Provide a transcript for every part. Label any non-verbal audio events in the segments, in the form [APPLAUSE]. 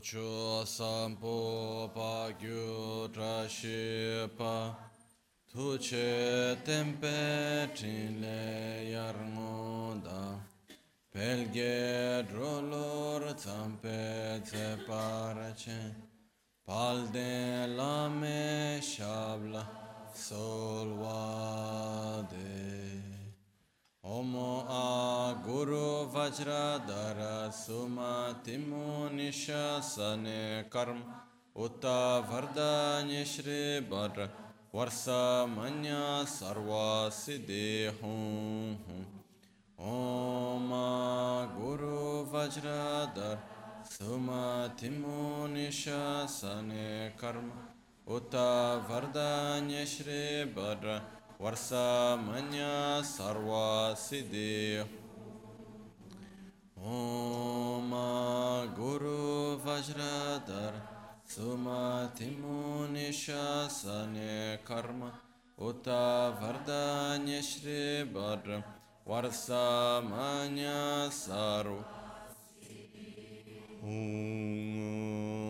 Chocho sampo pa gyu trashi pa Tuche tempe trile yarngoda Pelge drolor zampe tse parace Palde lame shabla solvade Omo a Vajradhara Suma Timu Nishasane Karm Uta Vardanya Shri Bhadra Varsa Manya Sarva Siddhi Hum Om Guru Vajradhara Suma Timu Nishasane Karma Uta Vardanya Shri Bhadra Varsamanya Sarva Siddhi Om Guru Vajradhar Sumatimu Nishasane Karma Uta Vardanya Shri Bhadra Varsamanya Sarva Om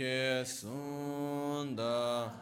Ke sunda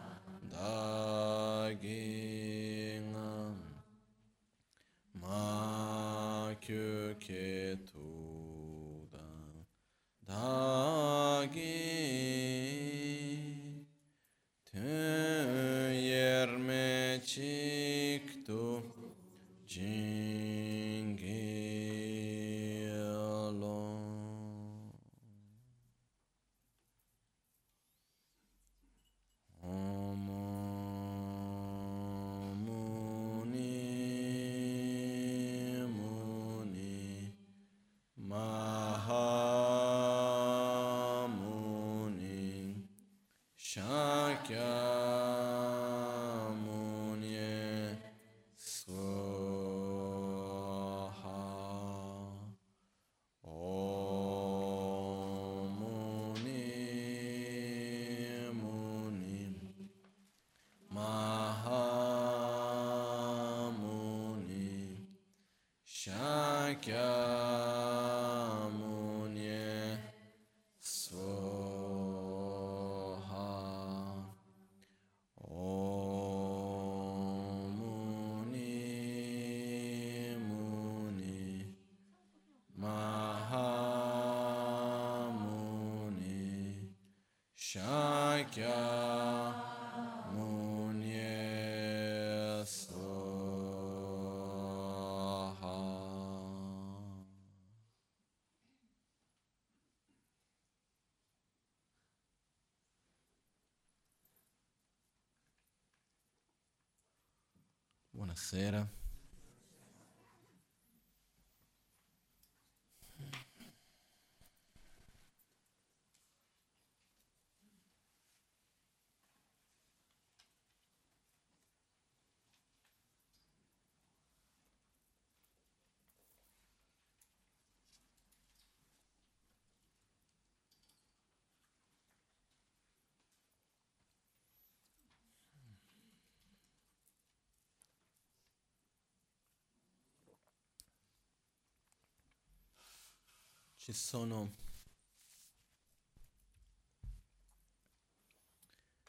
Ci sono,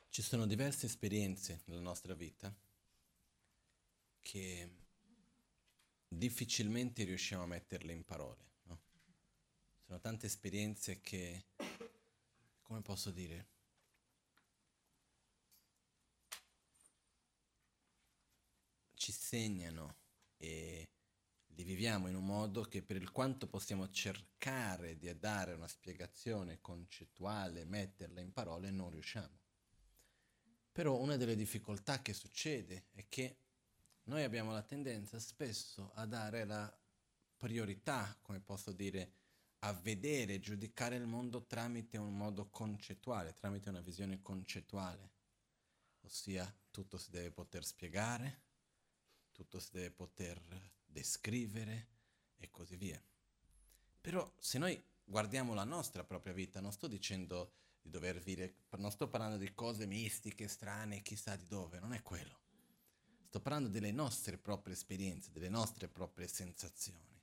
ci sono diverse esperienze nella nostra vita che difficilmente riusciamo a metterle in parole. No? Sono tante esperienze che, come posso dire, ci segnano e li viviamo in un modo che per il quanto possiamo cercare di dare una spiegazione concettuale, metterla in parole, non riusciamo. Però una delle difficoltà che succede è che noi abbiamo la tendenza spesso a dare la priorità, come posso dire, a vedere, giudicare il mondo tramite un modo concettuale, tramite una visione concettuale. Ossia, tutto si deve poter spiegare, tutto si deve poter descrivere e così via. Però se noi guardiamo la nostra propria vita, non sto dicendo di dover vivere, non sto parlando di cose mistiche, strane, chissà di dove, non è quello. Sto parlando delle nostre proprie esperienze, delle nostre proprie sensazioni.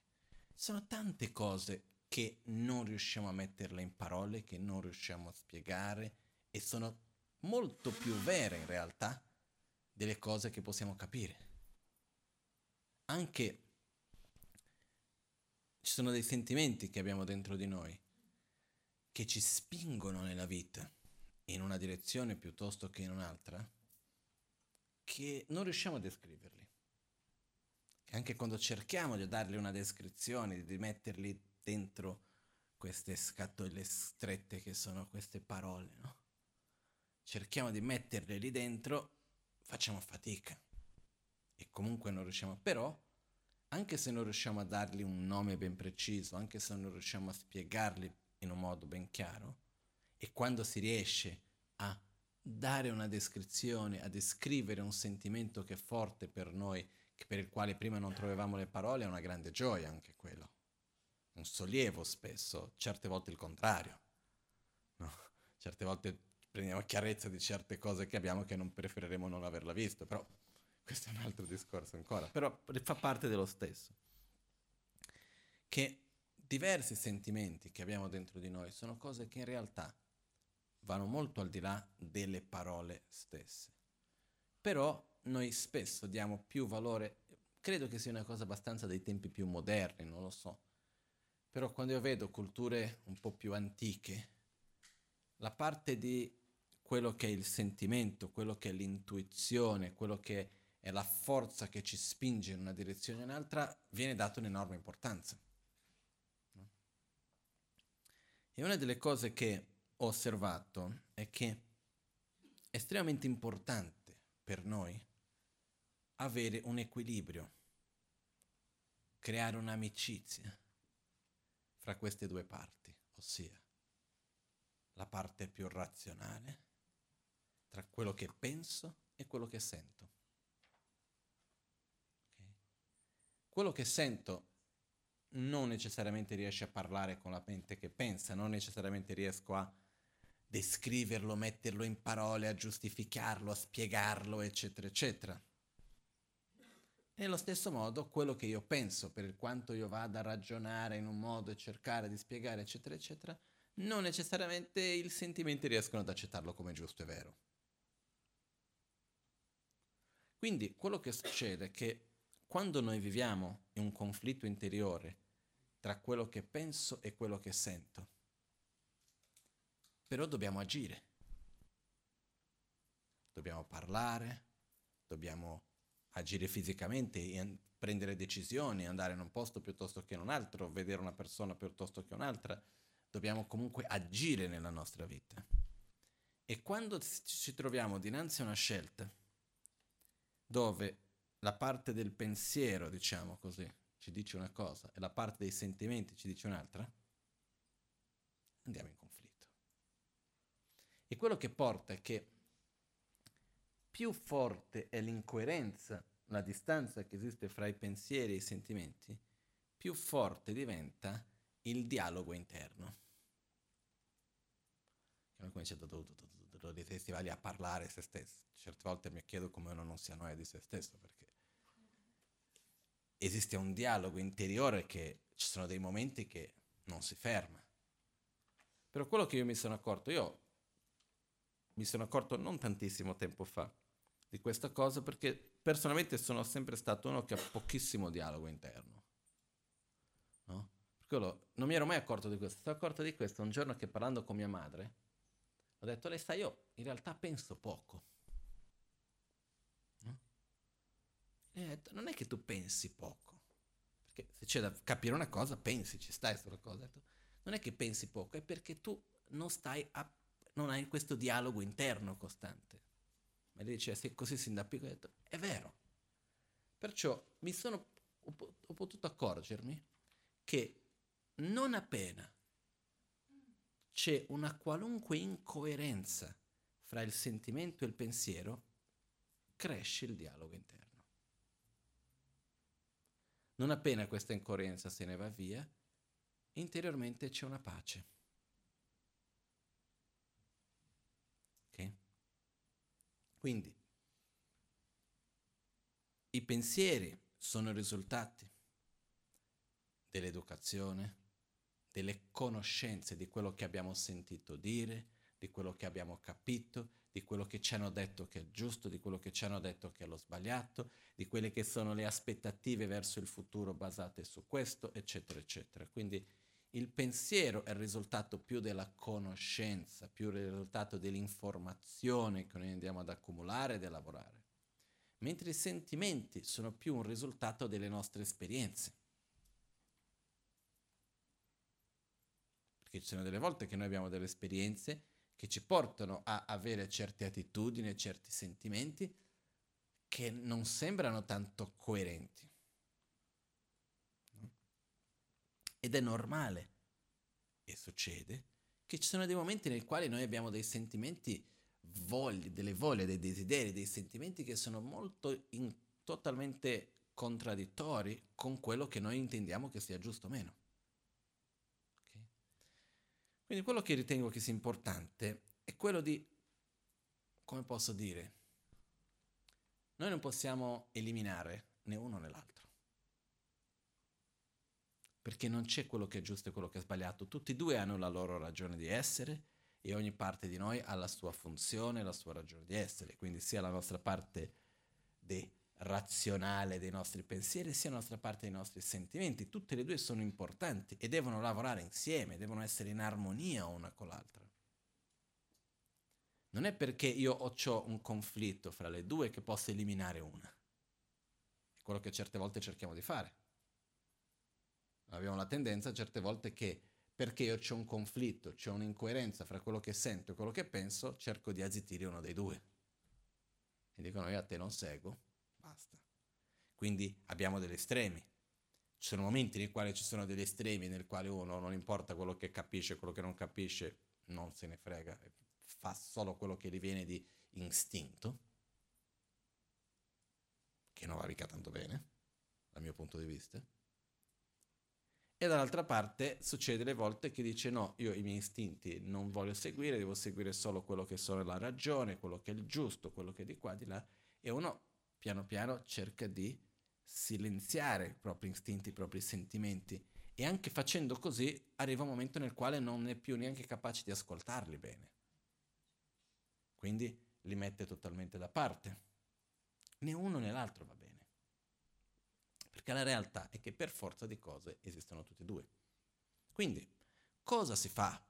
Ci sono tante cose che non riusciamo a metterle in parole, che non riusciamo a spiegare e sono molto più vere in realtà delle cose che possiamo capire anche ci sono dei sentimenti che abbiamo dentro di noi che ci spingono nella vita in una direzione piuttosto che in un'altra, che non riusciamo a descriverli. Che anche quando cerchiamo di dargli una descrizione, di metterli dentro queste scatole strette che sono queste parole, no? Cerchiamo di metterle lì dentro, facciamo fatica e comunque non riusciamo, però anche se non riusciamo a dargli un nome ben preciso, anche se non riusciamo a spiegarli in un modo ben chiaro, e quando si riesce a dare una descrizione, a descrivere un sentimento che è forte per noi, per il quale prima non trovavamo le parole, è una grande gioia anche quello. Un sollievo spesso, certe volte il contrario. No? Certe volte prendiamo chiarezza di certe cose che abbiamo che non preferiremo non averla visto, però questo è un altro discorso ancora, però fa parte dello stesso. Che diversi sentimenti che abbiamo dentro di noi sono cose che in realtà vanno molto al di là delle parole stesse. Però noi spesso diamo più valore, credo che sia una cosa abbastanza dei tempi più moderni, non lo so. Però quando io vedo culture un po' più antiche, la parte di quello che è il sentimento, quello che è l'intuizione, quello che è e la forza che ci spinge in una direzione o in un'altra, viene data un'enorme importanza. E una delle cose che ho osservato è che è estremamente importante per noi avere un equilibrio, creare un'amicizia fra queste due parti, ossia la parte più razionale tra quello che penso e quello che sento. Quello che sento non necessariamente riesce a parlare con la mente che pensa, non necessariamente riesco a descriverlo, metterlo in parole, a giustificarlo, a spiegarlo, eccetera, eccetera. Nello stesso modo, quello che io penso, per quanto io vada a ragionare in un modo e cercare di spiegare, eccetera, eccetera, non necessariamente i sentimenti riescono ad accettarlo come giusto e vero. Quindi quello che succede è che quando noi viviamo in un conflitto interiore tra quello che penso e quello che sento, però dobbiamo agire, dobbiamo parlare, dobbiamo agire fisicamente, prendere decisioni, andare in un posto piuttosto che in un altro, vedere una persona piuttosto che un'altra, dobbiamo comunque agire nella nostra vita. E quando ci troviamo dinanzi a una scelta dove la parte del pensiero, diciamo così, ci dice una cosa e la parte dei sentimenti ci dice un'altra, andiamo in conflitto. E quello che porta è che più forte è l'incoerenza, la distanza che esiste fra i pensieri e i sentimenti, più forte diventa il dialogo interno. E noi cominciamo dei festivali a parlare se stesso. Certe volte mi chiedo come uno non si annoia di se stesso perché esiste un dialogo interiore che ci sono dei momenti che non si ferma. Però quello che io mi sono accorto, io mi sono accorto non tantissimo tempo fa di questa cosa perché personalmente sono sempre stato uno che ha pochissimo dialogo interno. No? Quello, non mi ero mai accorto di questo. Sono accorto di questo un giorno che parlando con mia madre ho detto, lei sa, io in realtà penso poco. No? E detto, non è che tu pensi poco. Perché se c'è da capire una cosa, pensi, ci stai sulla cosa. Detto, non è che pensi poco, è perché tu non stai a, non hai questo dialogo interno costante. Ma lei dice, se così sin da piccolo, ho detto, è vero. Perciò mi sono, ho potuto accorgermi che non appena c'è una qualunque incoerenza fra il sentimento e il pensiero, cresce il dialogo interno. Non appena questa incoerenza se ne va via, interiormente c'è una pace. Ok? Quindi, i pensieri sono risultati dell'educazione, delle conoscenze di quello che abbiamo sentito dire, di quello che abbiamo capito, di quello che ci hanno detto che è giusto, di quello che ci hanno detto che è lo sbagliato, di quelle che sono le aspettative verso il futuro basate su questo, eccetera, eccetera. Quindi il pensiero è il risultato più della conoscenza, più il risultato dell'informazione che noi andiamo ad accumulare ed elaborare, mentre i sentimenti sono più un risultato delle nostre esperienze. perché ci sono delle volte che noi abbiamo delle esperienze che ci portano a avere certe attitudini, certi sentimenti che non sembrano tanto coerenti. Ed è normale, e succede, che ci sono dei momenti nei quali noi abbiamo dei sentimenti, voglie, delle voglie, dei desideri, dei sentimenti che sono molto in, totalmente contraddittori con quello che noi intendiamo che sia giusto o meno. Quindi quello che ritengo che sia importante è quello di, come posso dire, noi non possiamo eliminare né uno né l'altro. Perché non c'è quello che è giusto e quello che è sbagliato. Tutti e due hanno la loro ragione di essere e ogni parte di noi ha la sua funzione, la sua ragione di essere. Quindi sia la nostra parte di razionale dei nostri pensieri sia la nostra parte dei nostri sentimenti. Tutte e due sono importanti e devono lavorare insieme, devono essere in armonia una con l'altra. Non è perché io ho un conflitto fra le due che posso eliminare una. È quello che certe volte cerchiamo di fare. Abbiamo la tendenza certe volte che perché io ho un conflitto, c'è un'incoerenza fra quello che sento e quello che penso, cerco di azzitire uno dei due. E dicono io a te non seguo, basta. Quindi abbiamo degli estremi. Ci sono momenti nei quali ci sono degli estremi nel quale uno non importa quello che capisce, quello che non capisce, non se ne frega, fa solo quello che gli viene di istinto, che non va mica tanto bene, dal mio punto di vista. E dall'altra parte succede le volte che dice no, io i miei istinti non voglio seguire, devo seguire solo quello che sono la ragione, quello che è il giusto, quello che è di qua, di là, e uno piano piano cerca di silenziare i propri istinti, i propri sentimenti e anche facendo così arriva un momento nel quale non è più neanche capace di ascoltarli bene. Quindi li mette totalmente da parte. Né uno né l'altro va bene. Perché la realtà è che per forza di cose esistono tutti e due. Quindi, cosa si fa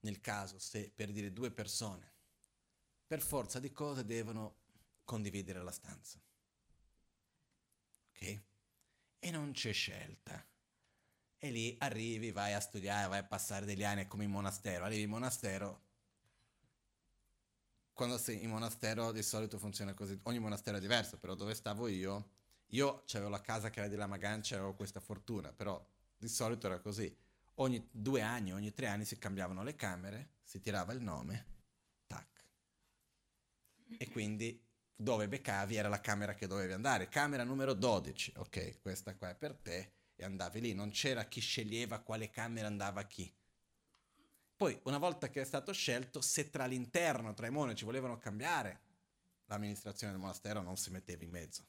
nel caso se per dire due persone per forza di cose devono condividere la stanza. Ok? E non c'è scelta. E lì arrivi, vai a studiare, vai a passare degli anni come in monastero. Arrivi in monastero. Quando sei in monastero di solito funziona così. Ogni monastero è diverso, però dove stavo io, io avevo la casa che era di Lama Gancia, avevo questa fortuna, però di solito era così. Ogni due anni, ogni tre anni si cambiavano le camere, si tirava il nome, tac. E quindi dove beccavi era la camera che dovevi andare, camera numero 12, ok, questa qua è per te, e andavi lì, non c'era chi sceglieva quale camera andava a chi. Poi, una volta che è stato scelto, se tra l'interno, tra i monaci volevano cambiare, l'amministrazione del monastero non si metteva in mezzo.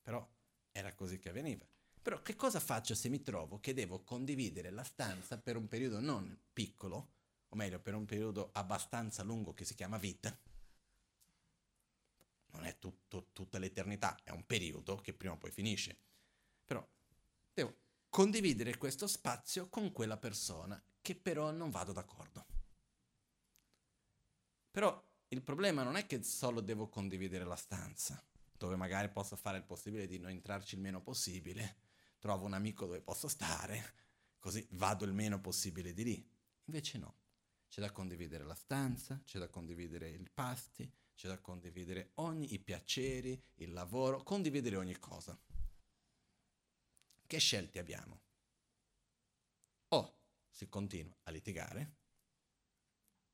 Però era così che avveniva. Però che cosa faccio se mi trovo che devo condividere la stanza per un periodo non piccolo, o meglio per un periodo abbastanza lungo che si chiama vita? Non è tutto, tutta l'eternità, è un periodo che prima o poi finisce. Però devo condividere questo spazio con quella persona che però non vado d'accordo. Però il problema non è che solo devo condividere la stanza, dove magari posso fare il possibile di non entrarci il meno possibile, trovo un amico dove posso stare, così vado il meno possibile di lì. Invece no, c'è da condividere la stanza, c'è da condividere i pasti, c'è da condividere ogni i piaceri, il lavoro, condividere ogni cosa. Che scelte abbiamo? O si continua a litigare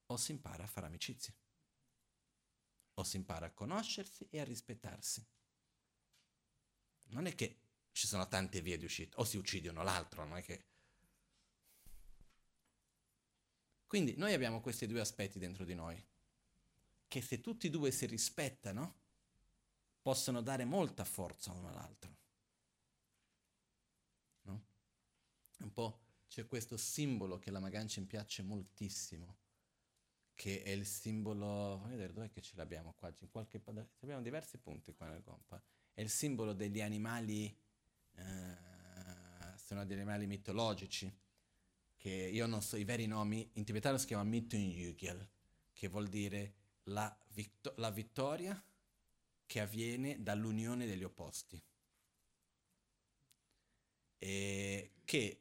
o si impara a fare amicizie. O si impara a conoscersi e a rispettarsi. Non è che ci sono tante vie di uscita, o si uccidono l'altro, non è che... Quindi noi abbiamo questi due aspetti dentro di noi, che se tutti e due si rispettano, possono dare molta forza uno all'altro. No? Un po' c'è questo simbolo che la Magancia piace moltissimo, che è il simbolo, voglio vedere dov'è che ce l'abbiamo qua, qualche, abbiamo diversi punti qua nel compa, è il simbolo degli animali, eh, sono degli animali mitologici, che io non so i veri nomi, in tibetano si chiama Mitun Yugyal, che vuol dire la, vitto- la vittoria che avviene dall'unione degli opposti. E che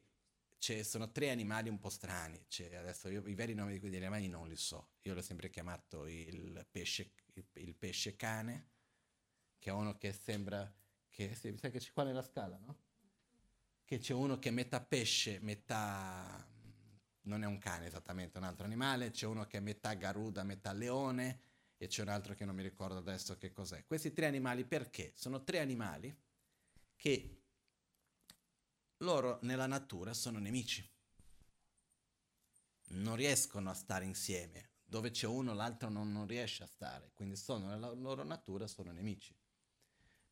cioè, sono tre animali un po' strani. Cioè, adesso io, i veri nomi di quegli animali non li so. Io l'ho sempre chiamato il pesce, il, il pesce cane, che è uno che sembra che sai che c'è qua nella scala, no? Che c'è uno che è metà pesce, metà non è un cane esattamente, è un altro animale, c'è uno che è metà garuda, metà leone e c'è un altro che non mi ricordo adesso che cos'è. Questi tre animali perché? Sono tre animali che loro nella natura sono nemici. Non riescono a stare insieme. Dove c'è uno, l'altro non, non riesce a stare. Quindi sono nella loro natura, sono nemici.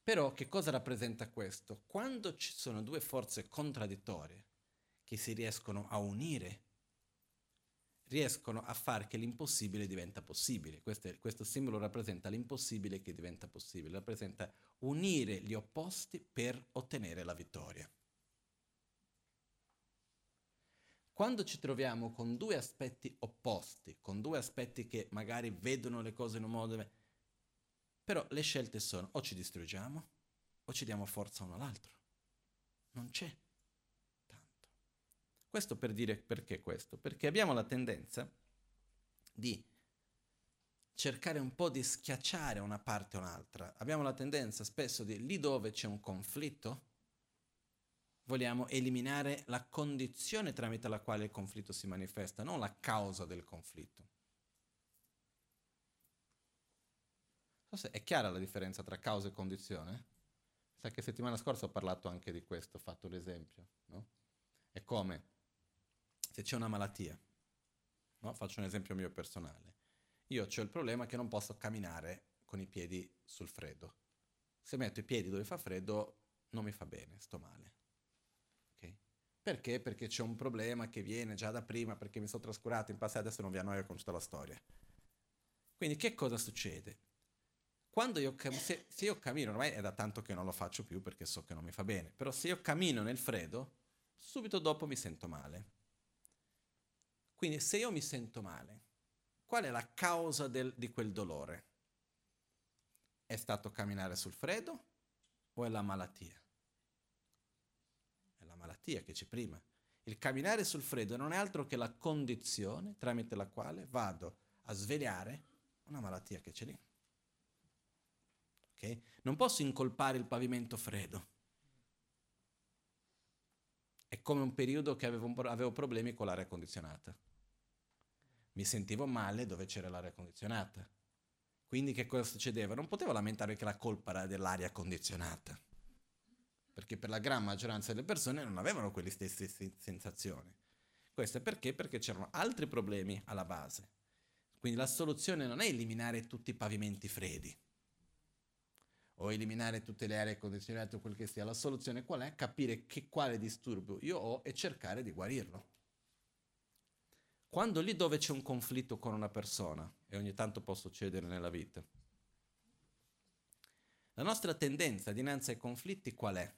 Però che cosa rappresenta questo? Quando ci sono due forze contraddittorie che si riescono a unire, riescono a far che l'impossibile diventa possibile. Questo, questo, simbolo rappresenta l'impossibile che diventa possibile, rappresenta unire gli opposti per ottenere la vittoria. Quando ci troviamo con due aspetti opposti, con due aspetti che magari vedono le cose in un modo... Però le scelte sono o ci distruggiamo o ci diamo forza uno all'altro. Non c'è. Questo per dire perché questo? Perché abbiamo la tendenza di cercare un po' di schiacciare una parte o un'altra. Abbiamo la tendenza spesso di lì dove c'è un conflitto, vogliamo eliminare la condizione tramite la quale il conflitto si manifesta, non la causa del conflitto. è chiara la differenza tra causa e condizione? Sa che settimana scorsa ho parlato anche di questo, ho fatto l'esempio, no? È come se c'è una malattia, no? Faccio un esempio mio personale. Io ho il problema che non posso camminare con i piedi sul freddo. Se metto i piedi dove fa freddo non mi fa bene, sto male. Perché? Perché c'è un problema che viene già da prima, perché mi sono trascurato in passato, adesso non vi annoio con tutta la storia. Quindi che cosa succede? Quando io, se, se io cammino, ormai è da tanto che non lo faccio più perché so che non mi fa bene, però se io cammino nel freddo, subito dopo mi sento male. Quindi se io mi sento male, qual è la causa del, di quel dolore? È stato camminare sul freddo o è la malattia? malattia che c'è prima. Il camminare sul freddo non è altro che la condizione tramite la quale vado a svegliare una malattia che c'è lì. Okay? Non posso incolpare il pavimento freddo. È come un periodo che avevo, avevo problemi con l'aria condizionata. Mi sentivo male dove c'era l'aria condizionata. Quindi che cosa succedeva? Non potevo lamentare che la colpa era dell'aria condizionata perché per la gran maggioranza delle persone non avevano quelle stesse sensazioni. Questo è perché? Perché c'erano altri problemi alla base. Quindi la soluzione non è eliminare tutti i pavimenti freddi, o eliminare tutte le aree condizionate o quel che sia, la soluzione qual è? Capire che quale disturbo io ho e cercare di guarirlo. Quando lì dove c'è un conflitto con una persona, e ogni tanto può succedere nella vita, la nostra tendenza dinanzi ai conflitti qual è?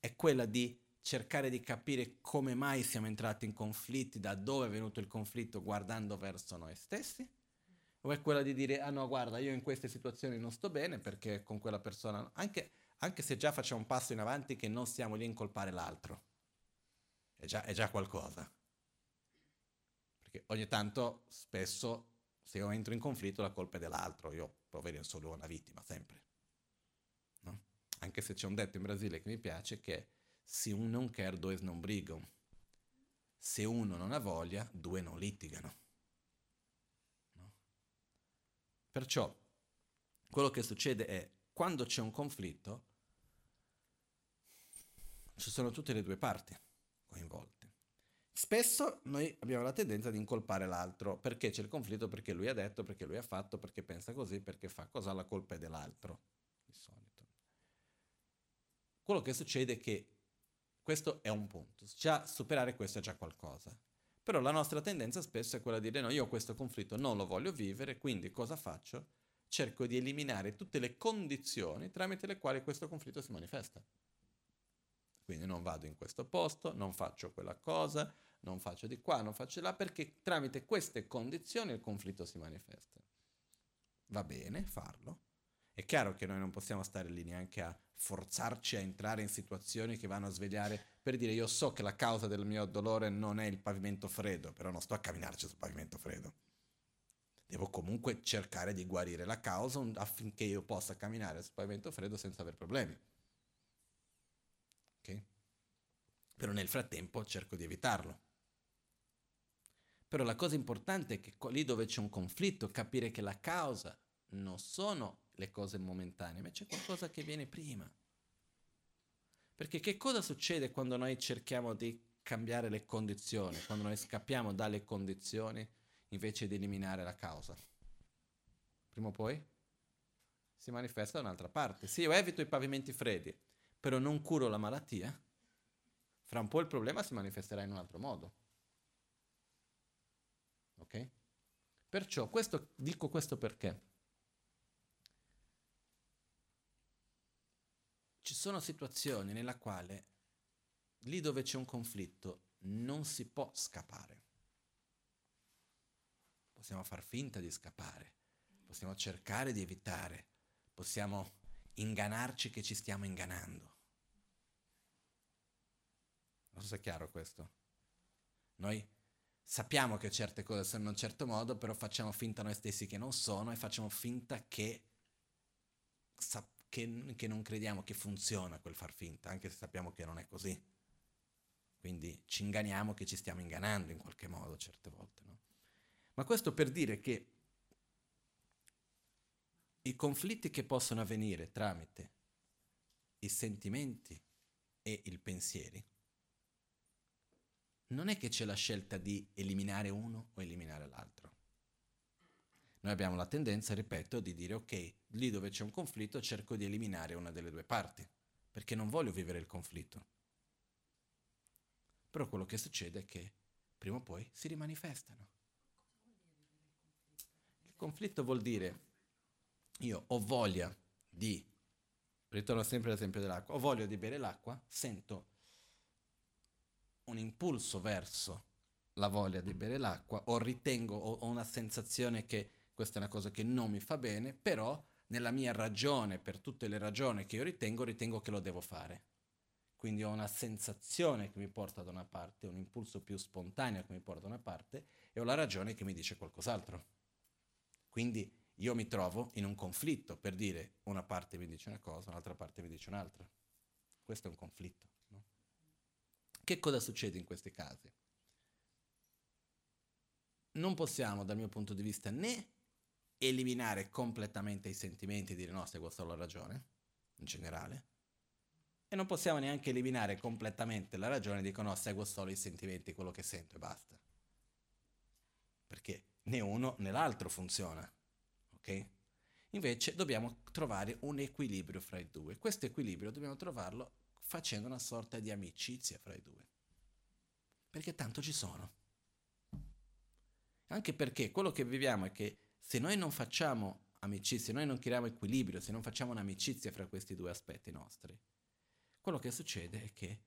È quella di cercare di capire come mai siamo entrati in conflitti, da dove è venuto il conflitto guardando verso noi stessi? O è quella di dire, ah no, guarda, io in queste situazioni non sto bene perché con quella persona, anche, anche se già facciamo un passo in avanti che non stiamo lì a incolpare l'altro, è già, è già qualcosa. Perché ogni tanto, spesso, se io entro in conflitto la colpa è dell'altro, io poverino solo una vittima, sempre. No? Anche se c'è un detto in Brasile che mi piace che è se uno non quer, due non brigano. Se uno non ha voglia, due non litigano. No? Perciò, quello che succede è, quando c'è un conflitto, ci sono tutte le due parti coinvolte. Spesso noi abbiamo la tendenza di incolpare l'altro perché c'è il conflitto, perché lui ha detto, perché lui ha fatto, perché pensa così, perché fa cosa, la colpa è dell'altro, di solito. Quello che succede è che questo è un punto. Già superare questo è già qualcosa. Però la nostra tendenza spesso è quella di dire no, io questo conflitto non lo voglio vivere, quindi cosa faccio? Cerco di eliminare tutte le condizioni tramite le quali questo conflitto si manifesta. Quindi non vado in questo posto, non faccio quella cosa, non faccio di qua, non faccio di là, perché tramite queste condizioni il conflitto si manifesta. Va bene farlo, è chiaro che noi non possiamo stare lì neanche a forzarci a entrare in situazioni che vanno a svegliare per dire io so che la causa del mio dolore non è il pavimento freddo, però non sto a camminarci sul pavimento freddo. Devo comunque cercare di guarire la causa affinché io possa camminare sul pavimento freddo senza avere problemi. Ok? Però nel frattempo cerco di evitarlo. Però la cosa importante è che lì dove c'è un conflitto, capire che la causa non sono le cose momentanee, ma c'è qualcosa che viene prima. Perché che cosa succede quando noi cerchiamo di cambiare le condizioni, quando noi scappiamo dalle condizioni invece di eliminare la causa? Prima o poi si manifesta da un'altra parte. Sì, io evito i pavimenti freddi, però non curo la malattia, fra un po' il problema si manifesterà in un altro modo. Ok? Perciò questo, dico questo perché? Ci sono situazioni nella quale lì dove c'è un conflitto non si può scappare. Possiamo far finta di scappare, possiamo cercare di evitare, possiamo ingannarci che ci stiamo ingannando. Non so se è chiaro questo. Noi sappiamo che certe cose sono in un certo modo, però facciamo finta noi stessi che non sono e facciamo finta che sappiamo che, che non crediamo che funziona quel far finta, anche se sappiamo che non è così. Quindi ci inganniamo che ci stiamo ingannando in qualche modo certe volte. No? Ma questo per dire che i conflitti che possono avvenire tramite i sentimenti e i pensieri, non è che c'è la scelta di eliminare uno o eliminare l'altro. Noi abbiamo la tendenza, ripeto, di dire ok, lì dove c'è un conflitto cerco di eliminare una delle due parti, perché non voglio vivere il conflitto. Però quello che succede è che prima o poi si rimanifestano. Il conflitto vuol dire io ho voglia di, ritorno sempre all'esempio dell'acqua, ho voglia di bere l'acqua, sento un impulso verso la voglia di bere l'acqua o ritengo, ho, ho una sensazione che questa è una cosa che non mi fa bene, però nella mia ragione, per tutte le ragioni che io ritengo, ritengo che lo devo fare. Quindi ho una sensazione che mi porta da una parte, un impulso più spontaneo che mi porta da una parte e ho la ragione che mi dice qualcos'altro. Quindi io mi trovo in un conflitto per dire una parte mi dice una cosa, un'altra parte mi dice un'altra. Questo è un conflitto. Che cosa succede in questi casi? Non possiamo, dal mio punto di vista, né eliminare completamente i sentimenti e dire no, seguo solo la ragione, in generale. E non possiamo neanche eliminare completamente la ragione e dico no, seguo solo i sentimenti, quello che sento e basta. Perché né uno né l'altro funziona. Ok? Invece dobbiamo trovare un equilibrio fra i due. Questo equilibrio dobbiamo trovarlo facendo una sorta di amicizia fra i due. Perché tanto ci sono. Anche perché quello che viviamo è che se noi non facciamo amicizia, se noi non creiamo equilibrio, se non facciamo un'amicizia fra questi due aspetti nostri, quello che succede è che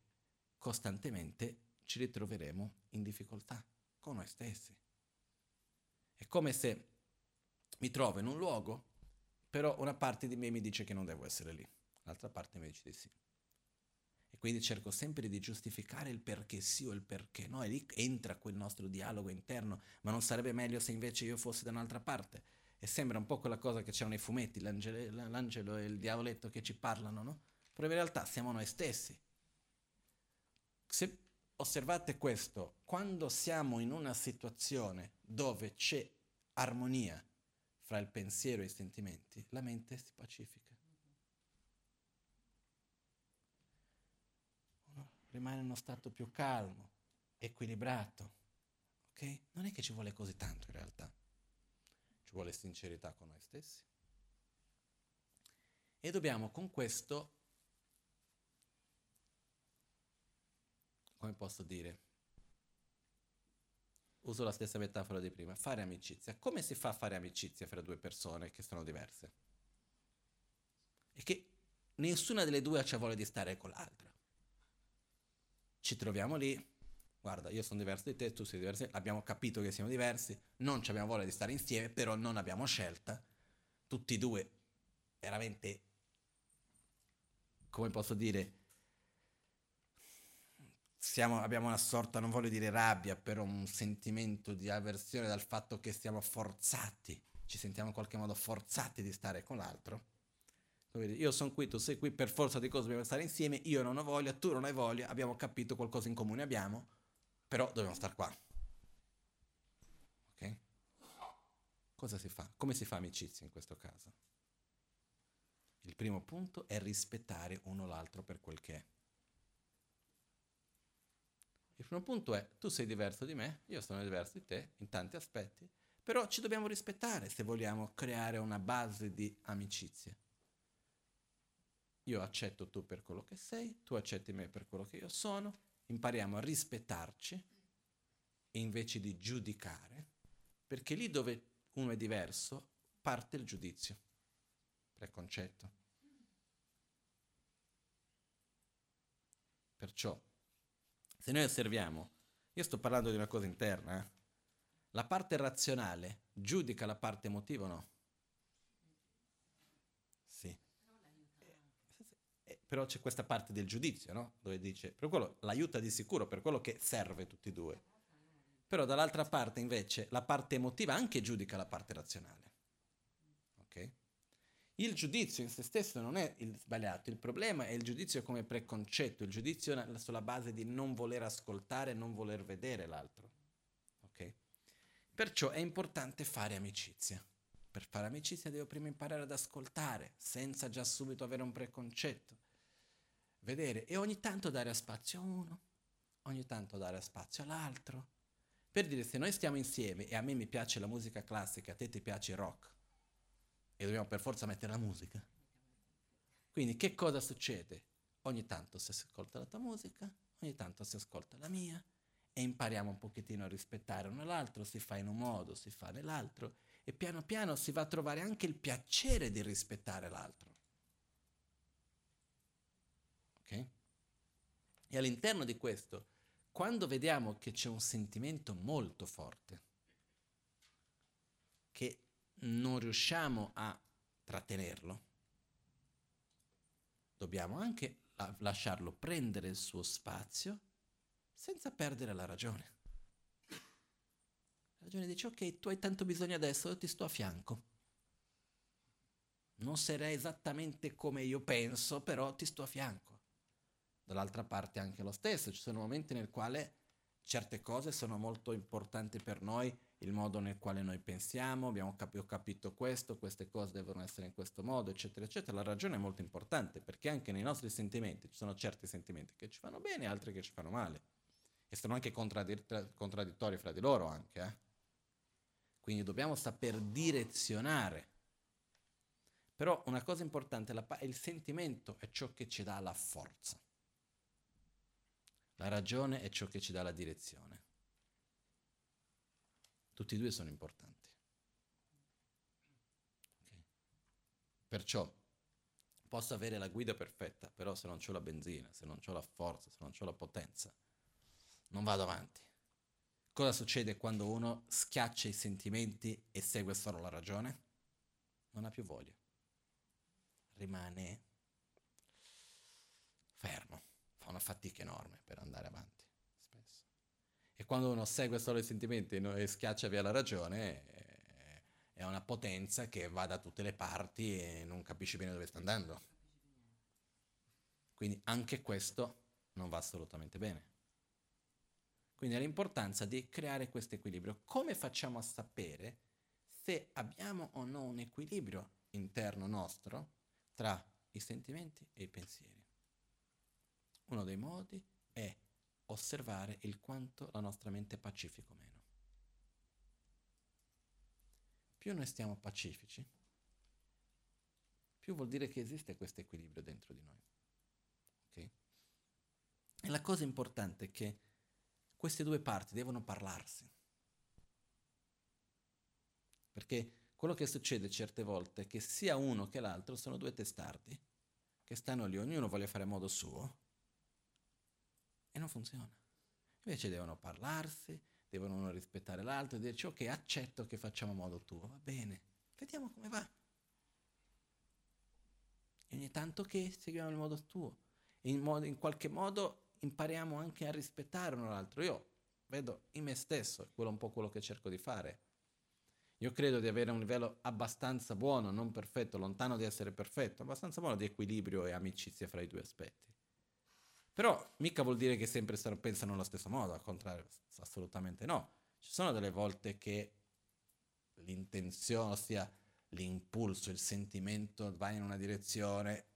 costantemente ci ritroveremo in difficoltà con noi stessi. È come se mi trovo in un luogo, però una parte di me mi dice che non devo essere lì, l'altra parte mi dice di sì. Quindi cerco sempre di giustificare il perché sì o il perché no, e lì entra quel nostro dialogo interno, ma non sarebbe meglio se invece io fossi da un'altra parte? E sembra un po' quella cosa che c'è nei fumetti, l'angelo, l'angelo e il diavoletto che ci parlano, no? Però in realtà siamo noi stessi. Se osservate questo, quando siamo in una situazione dove c'è armonia fra il pensiero e i sentimenti, la mente si pacifica. Uno rimane in uno stato più calmo, equilibrato. Ok? Non è che ci vuole così tanto in realtà. Ci vuole sincerità con noi stessi. E dobbiamo con questo come posso dire? Uso la stessa metafora di prima, fare amicizia. Come si fa a fare amicizia fra due persone che sono diverse? E che nessuna delle due ha voglia di stare con l'altra. Ci troviamo lì, guarda, io sono diverso di te, tu sei diverso, abbiamo capito che siamo diversi, non abbiamo voglia di stare insieme, però non abbiamo scelta. Tutti e due, veramente, come posso dire, siamo, abbiamo una sorta, non voglio dire rabbia, però un sentimento di avversione dal fatto che siamo forzati, ci sentiamo in qualche modo forzati di stare con l'altro. Io sono qui, tu sei qui, per forza di cose dobbiamo stare insieme, io non ho voglia, tu non hai voglia, abbiamo capito qualcosa in comune abbiamo, però dobbiamo stare qua. Ok? Cosa si fa? Come si fa amicizia in questo caso? Il primo punto è rispettare uno l'altro per quel che è. Il primo punto è, tu sei diverso di me, io sono diverso di te in tanti aspetti, però ci dobbiamo rispettare se vogliamo creare una base di amicizia. Io accetto tu per quello che sei, tu accetti me per quello che io sono, impariamo a rispettarci invece di giudicare, perché lì dove uno è diverso parte il giudizio, preconcetto. Perciò se noi osserviamo, io sto parlando di una cosa interna, eh? la parte razionale giudica la parte emotiva o no? Sì. Eh, eh, però c'è questa parte del giudizio, no? Dove dice, per quello l'aiuta di sicuro, per quello che serve tutti e due. Però dall'altra parte invece la parte emotiva anche giudica la parte razionale. Ok? Il giudizio in se stesso non è il sbagliato, il problema è il giudizio come preconcetto, il giudizio sulla base di non voler ascoltare, non voler vedere l'altro. Ok? Perciò è importante fare amicizia. Per fare amicizia devo prima imparare ad ascoltare, senza già subito avere un preconcetto. Vedere e ogni tanto dare spazio a uno, ogni tanto dare spazio all'altro. Per dire, se noi stiamo insieme e a me mi piace la musica classica, a te ti piace il rock, e dobbiamo per forza mettere la musica. Quindi che cosa succede? Ogni tanto si ascolta la tua musica, ogni tanto si ascolta la mia e impariamo un pochettino a rispettare uno l'altro, si fa in un modo, si fa nell'altro e piano piano si va a trovare anche il piacere di rispettare l'altro. Ok? E all'interno di questo, quando vediamo che c'è un sentimento molto forte, che non riusciamo a trattenerlo, dobbiamo anche lasciarlo prendere il suo spazio senza perdere la ragione. La ragione dice ok, tu hai tanto bisogno adesso, io ti sto a fianco. Non sarei esattamente come io penso, però ti sto a fianco. Dall'altra parte anche lo stesso, ci sono momenti nel quale certe cose sono molto importanti per noi il modo nel quale noi pensiamo, abbiamo cap- capito questo, queste cose devono essere in questo modo, eccetera, eccetera. La ragione è molto importante perché anche nei nostri sentimenti ci sono certi sentimenti che ci fanno bene e altri che ci fanno male. E sono anche contradditt- contraddittori fra di loro anche. Eh? Quindi dobbiamo saper direzionare Però una cosa importante è il sentimento è ciò che ci dà la forza. La ragione è ciò che ci dà la direzione. Tutti e due sono importanti. Okay. Perciò posso avere la guida perfetta, però se non ho la benzina, se non ho la forza, se non ho la potenza, non vado avanti. Cosa succede quando uno schiaccia i sentimenti e segue solo la ragione? Non ha più voglia. Rimane fermo, fa una fatica enorme per andare avanti, spesso. E quando uno segue solo i sentimenti e schiaccia via la ragione, è una potenza che va da tutte le parti e non capisce bene dove sta andando. Quindi anche questo non va assolutamente bene. Quindi l'importanza di creare questo equilibrio. Come facciamo a sapere se abbiamo o no un equilibrio interno nostro tra i sentimenti e i pensieri? Uno dei modi è osservare il quanto la nostra mente è pacifica o meno. Più noi stiamo pacifici, più vuol dire che esiste questo equilibrio dentro di noi. Okay? E la cosa importante è che queste due parti devono parlarsi. Perché quello che succede certe volte è che sia uno che l'altro sono due testardi che stanno lì, ognuno vuole fare a modo suo e non funziona. Invece devono parlarsi, devono uno rispettare l'altro e dirci ok, accetto che facciamo a modo tuo, va bene, vediamo come va. E ogni tanto che seguiamo il modo tuo. In, modo, in qualche modo impariamo anche a rispettare uno l'altro. Io vedo in me stesso, quello un po' quello che cerco di fare. Io credo di avere un livello abbastanza buono, non perfetto, lontano di essere perfetto, abbastanza buono di equilibrio e amicizia fra i due aspetti. Però mica vuol dire che sempre pensano allo stesso modo, al contrario, assolutamente no. Ci sono delle volte che l'intenzione, ossia l'impulso, il sentimento va in una direzione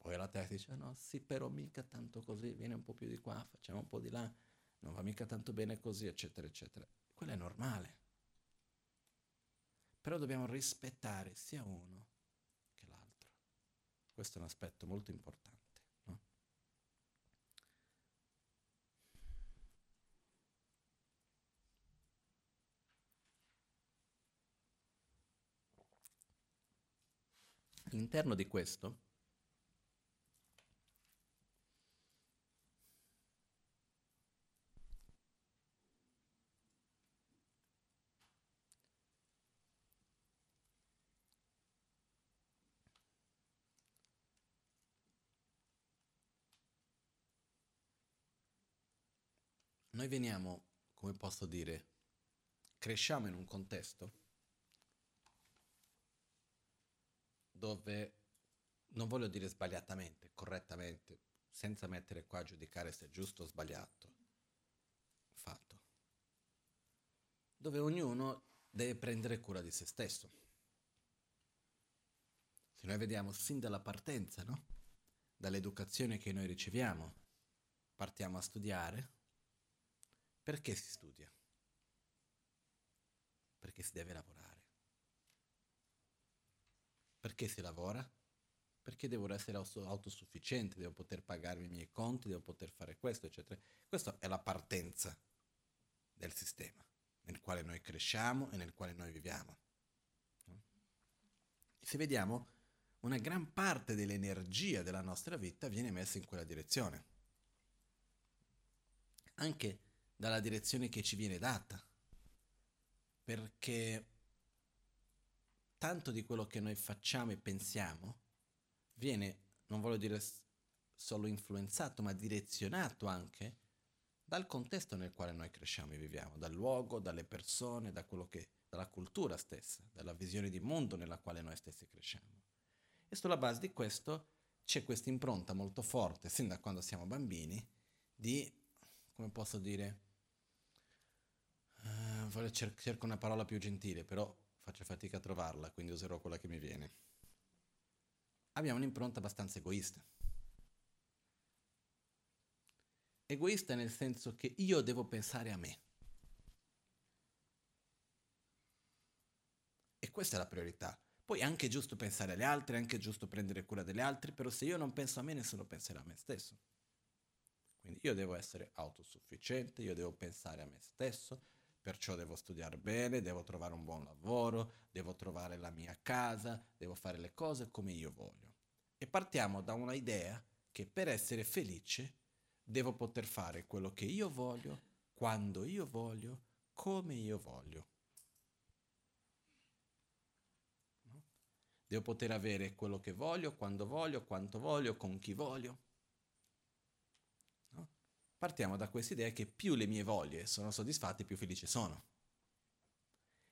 poi la testa dice, no, sì, però mica tanto così, viene un po' più di qua, facciamo un po' di là, non va mica tanto bene così, eccetera, eccetera. Quello è normale. Però dobbiamo rispettare sia uno che l'altro. Questo è un aspetto molto importante. No? All'interno di questo noi veniamo, come posso dire, cresciamo in un contesto dove, non voglio dire sbagliatamente, correttamente, senza mettere qua a giudicare se è giusto o sbagliato, fatto, dove ognuno deve prendere cura di se stesso. Se noi vediamo sin dalla partenza, no? Dall'educazione che noi riceviamo, partiamo a studiare, perché si studia? Perché si deve lavorare. Perché si lavora? Perché devo essere autosufficiente, devo poter pagarmi i miei conti, devo poter fare questo, eccetera. Questa è la partenza del sistema nel quale noi cresciamo e nel quale noi viviamo. Se vediamo, una gran parte dell'energia della nostra vita viene messa in quella direzione. Anche dalla direzione che ci viene data. Perché tanto di quello che noi facciamo e pensiamo viene, non voglio dire solo influenzato, ma direzionato anche dal contesto nel quale noi cresciamo e viviamo, dal luogo, dalle persone, da che, dalla cultura stessa, dalla visione di mondo nella quale noi stessi cresciamo. E sulla base di questo c'è questa impronta molto forte, sin da quando siamo bambini, di, come posso dire, uh, cer- cerco una parola più gentile, però faccio fatica a trovarla, quindi userò quella che mi viene. Abbiamo un'impronta abbastanza egoista. Egoista nel senso che io devo pensare a me. E questa è la priorità. Poi è anche giusto pensare agli altri, è anche giusto prendere cura degli altri, però se io non penso a me, nessuno penserà a me stesso. Quindi io devo essere autosufficiente, io devo pensare a me stesso, perciò devo studiare bene, devo trovare un buon lavoro, devo trovare la mia casa, devo fare le cose come io voglio. E partiamo da una idea che per essere felice devo poter fare quello che io voglio, quando io voglio, come io voglio. Devo poter avere quello che voglio, quando voglio, quanto voglio, con chi voglio. Partiamo da questa idea che più le mie voglie sono soddisfatte, più felice sono.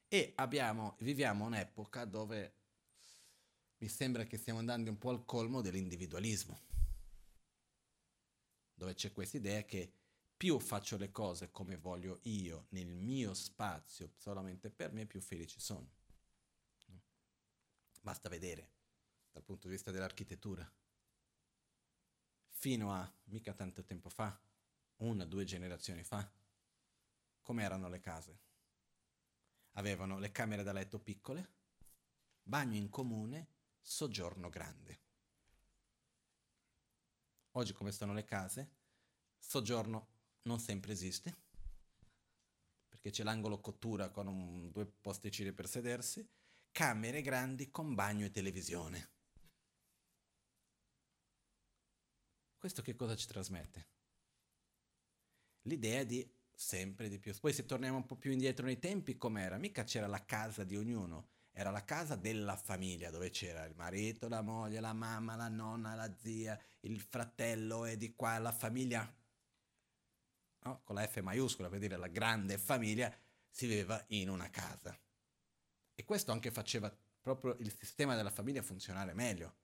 E abbiamo, viviamo un'epoca dove mi sembra che stiamo andando un po' al colmo dell'individualismo, dove c'è questa idea che più faccio le cose come voglio io, nel mio spazio, solamente per me, più felice sono. Basta vedere dal punto di vista dell'architettura. Fino a mica tanto tempo fa, una, due generazioni fa, come erano le case? Avevano le camere da letto piccole, bagno in comune, soggiorno grande. Oggi come stanno le case? Soggiorno non sempre esiste, perché c'è l'angolo cottura con un, due posticine per sedersi, camere grandi con bagno e televisione. Questo che cosa ci trasmette? L'idea di sempre di più. Poi se torniamo un po' più indietro nei tempi, com'era? Mica c'era la casa di ognuno, era la casa della famiglia, dove c'era il marito, la moglie, la mamma, la nonna, la zia, il fratello e di qua la famiglia, no? con la F maiuscola per dire la grande famiglia, si viveva in una casa. E questo anche faceva proprio il sistema della famiglia funzionare meglio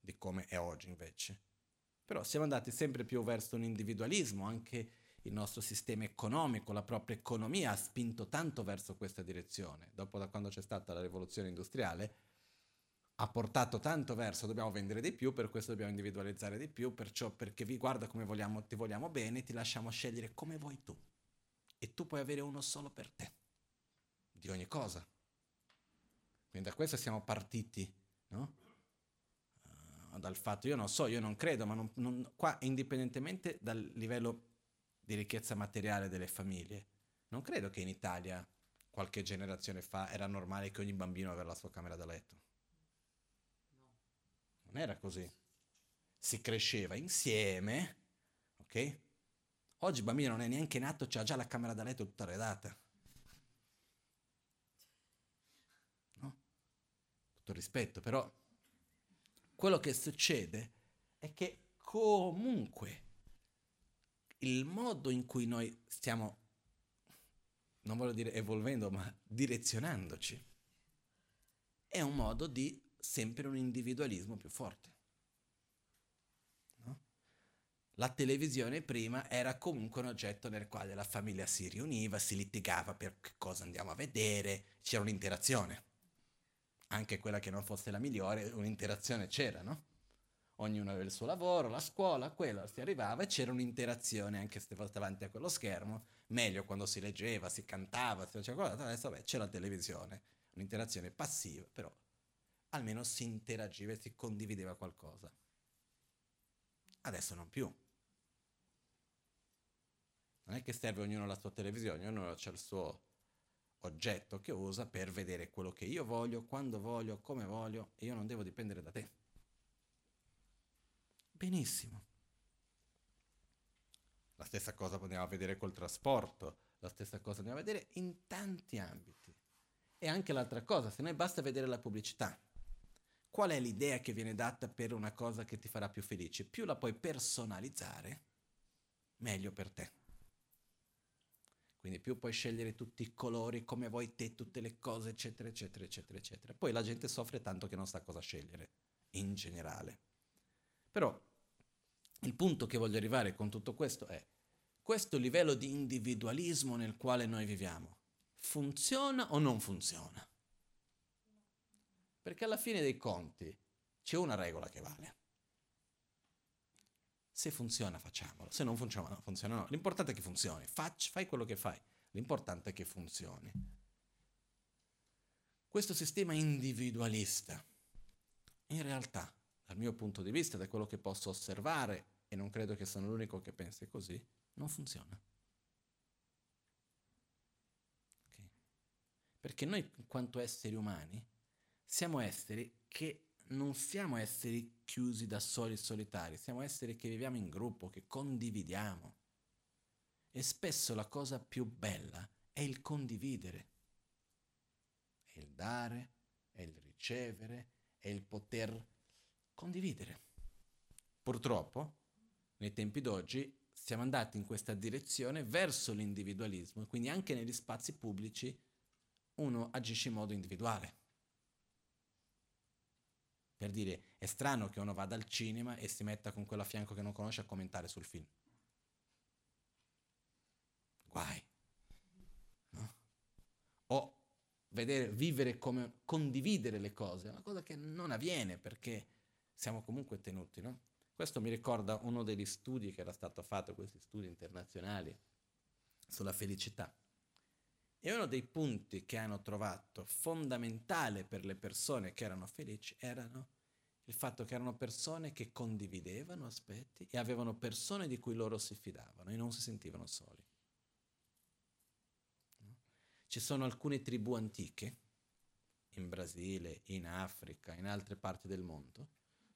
di come è oggi invece. Però siamo andati sempre più verso un individualismo, anche il nostro sistema economico, la propria economia ha spinto tanto verso questa direzione. Dopo da quando c'è stata la rivoluzione industriale, ha portato tanto verso dobbiamo vendere di più, per questo dobbiamo individualizzare di più, perciò perché vi guarda come vogliamo, ti vogliamo bene, ti lasciamo scegliere come vuoi tu. E tu puoi avere uno solo per te, di ogni cosa. Quindi da questo siamo partiti, no? Dal fatto, io non so, io non credo, ma non, non, qua indipendentemente dal livello di ricchezza materiale delle famiglie, non credo che in Italia qualche generazione fa era normale che ogni bambino avesse la sua camera da letto. Non era così. Si cresceva insieme, ok? Oggi il bambino non è neanche nato, ha già la camera da letto tutta arredata. tutto rispetto, però quello che succede è che comunque il modo in cui noi stiamo, non voglio dire evolvendo, ma direzionandoci, è un modo di sempre un individualismo più forte. No? La televisione prima era comunque un oggetto nel quale la famiglia si riuniva, si litigava per che cosa andiamo a vedere, c'era un'interazione anche quella che non fosse la migliore, un'interazione c'era, no? Ognuno aveva il suo lavoro, la scuola, quello, si arrivava e c'era un'interazione anche se fosse davanti a quello schermo, meglio quando si leggeva, si cantava, si faceva qualcosa, adesso vabbè, c'è la televisione, un'interazione passiva, però almeno si interagiva e si condivideva qualcosa. Adesso non più. Non è che serve ognuno la sua televisione, ognuno ha il suo oggetto che usa per vedere quello che io voglio, quando voglio, come voglio e io non devo dipendere da te. Benissimo. La stessa cosa andiamo a vedere col trasporto, la stessa cosa andiamo a vedere in tanti ambiti. E anche l'altra cosa, se noi basta vedere la pubblicità, qual è l'idea che viene data per una cosa che ti farà più felice? Più la puoi personalizzare, meglio per te. Quindi più puoi scegliere tutti i colori come vuoi te, tutte le cose, eccetera, eccetera, eccetera, eccetera. Poi la gente soffre tanto che non sa cosa scegliere, in generale. Però il punto che voglio arrivare con tutto questo è questo livello di individualismo nel quale noi viviamo funziona o non funziona? Perché alla fine dei conti c'è una regola che vale. Se funziona facciamolo, se non funziona no, funziona no. L'importante è che funzioni, Facci, fai quello che fai, l'importante è che funzioni. Questo sistema individualista, in realtà, dal mio punto di vista, da quello che posso osservare, e non credo che sono l'unico che pensi così, non funziona. Okay. Perché noi, in quanto esseri umani, siamo esseri che non siamo esseri chiusi da soli solitari, siamo esseri che viviamo in gruppo, che condividiamo. E spesso la cosa più bella è il condividere, è il dare, è il ricevere, è il poter condividere. Purtroppo, nei tempi d'oggi, siamo andati in questa direzione verso l'individualismo e quindi anche negli spazi pubblici uno agisce in modo individuale. Per dire, è strano che uno vada al cinema e si metta con quello a fianco che non conosce a commentare sul film. Guai. No? O vedere, vivere come condividere le cose, una cosa che non avviene perché siamo comunque tenuti, no? Questo mi ricorda uno degli studi che era stato fatto, questi studi internazionali sulla felicità. E uno dei punti che hanno trovato fondamentale per le persone che erano felici erano il fatto che erano persone che condividevano aspetti e avevano persone di cui loro si fidavano e non si sentivano soli. Ci sono alcune tribù antiche, in Brasile, in Africa, in altre parti del mondo,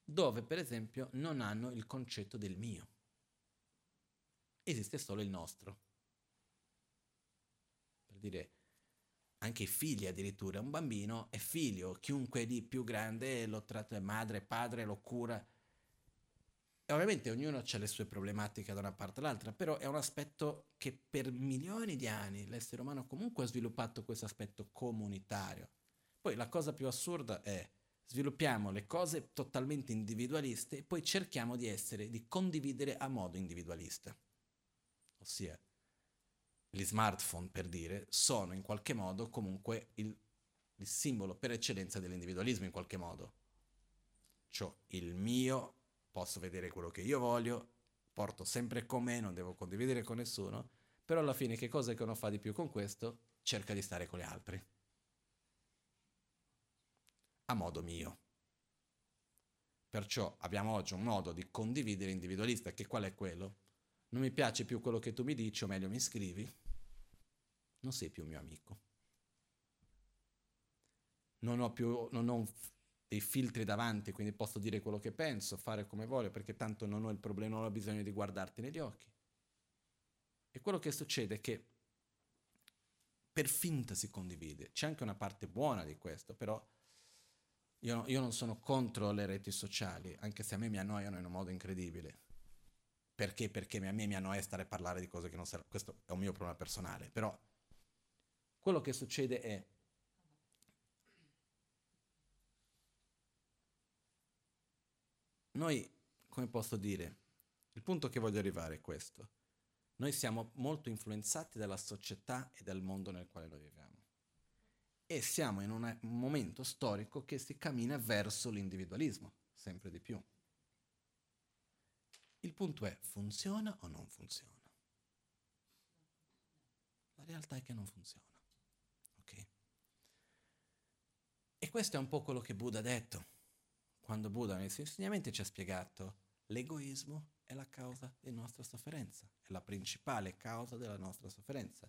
dove per esempio non hanno il concetto del mio. Esiste solo il nostro. Dire, anche i figli addirittura, un bambino è figlio, chiunque di più grande lo tratta madre, padre, lo cura. E ovviamente ognuno ha le sue problematiche da una parte all'altra, però è un aspetto che per milioni di anni l'essere umano comunque ha sviluppato questo aspetto comunitario. Poi la cosa più assurda è sviluppiamo le cose totalmente individualiste e poi cerchiamo di essere, di condividere a modo individualista. Ossia, gli smartphone, per dire, sono in qualche modo comunque il, il simbolo per eccellenza dell'individualismo in qualche modo. Cioè, il mio, posso vedere quello che io voglio, porto sempre con me, non devo condividere con nessuno, però alla fine che cosa che uno fa di più con questo? Cerca di stare con gli altri. A modo mio. Perciò abbiamo oggi un modo di condividere individualista, che qual è quello? Non mi piace più quello che tu mi dici, o meglio mi scrivi, non sei più mio amico. Non ho più non ho dei filtri davanti, quindi posso dire quello che penso, fare come voglio, perché tanto non ho il problema, non ho bisogno di guardarti negli occhi. E quello che succede è che per finta si condivide. C'è anche una parte buona di questo, però io, io, non sono contro le reti sociali, anche se a me mi annoiano in un modo incredibile. Perché? Perché a me mi annoia stare a parlare di cose che non servono. Questo è un mio problema personale, però quello che succede è noi, come posso dire, il punto che voglio arrivare è questo. Noi siamo molto influenzati dalla società e dal mondo nel quale noi viviamo. E siamo in un momento storico che si cammina verso l'individualismo, sempre di più. Il punto è, funziona o non funziona? La realtà è che non funziona. E questo è un po' quello che Buddha ha detto. Quando Buddha nei suoi insegnamenti ci ha spiegato l'egoismo è la causa della nostra sofferenza, è la principale causa della nostra sofferenza.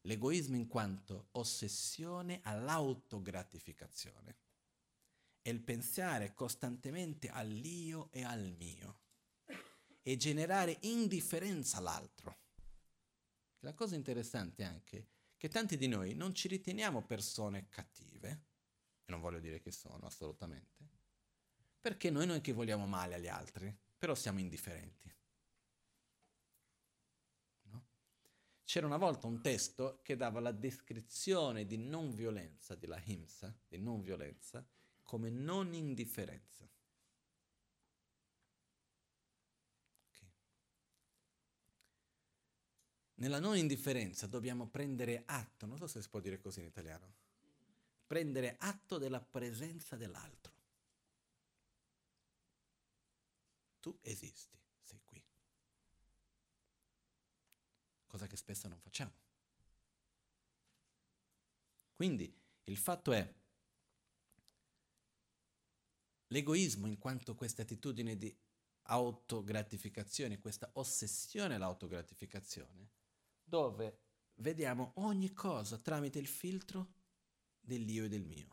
L'egoismo in quanto ossessione all'autogratificazione è il pensare costantemente all'io e al mio e generare indifferenza all'altro. La cosa interessante anche è che tanti di noi non ci riteniamo persone cattive, e non voglio dire che sono assolutamente, perché noi non è che vogliamo male agli altri, però siamo indifferenti. No? C'era una volta un testo che dava la descrizione di non violenza, di la himsa, di non violenza, come non indifferenza. Nella non indifferenza dobbiamo prendere atto, non so se si può dire così in italiano, prendere atto della presenza dell'altro. Tu esisti, sei qui. Cosa che spesso non facciamo. Quindi il fatto è, l'egoismo in quanto questa attitudine di autogratificazione, questa ossessione all'autogratificazione, dove vediamo ogni cosa tramite il filtro dell'io e del mio.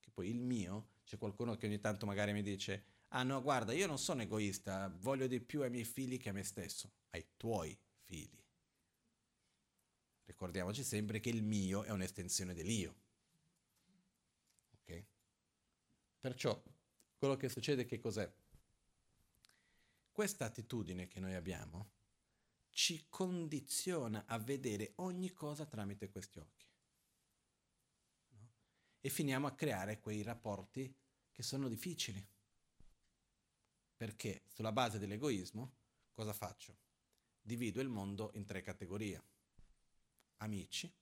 Che poi il mio, c'è qualcuno che ogni tanto magari mi dice, ah no, guarda, io non sono egoista, voglio di più ai miei figli che a me stesso, ai tuoi figli. Ricordiamoci sempre che il mio è un'estensione dell'io. Ok? Perciò quello che succede che cos'è? Questa attitudine che noi abbiamo ci condiziona a vedere ogni cosa tramite questi occhi. E finiamo a creare quei rapporti che sono difficili. Perché sulla base dell'egoismo cosa faccio? Divido il mondo in tre categorie. Amici,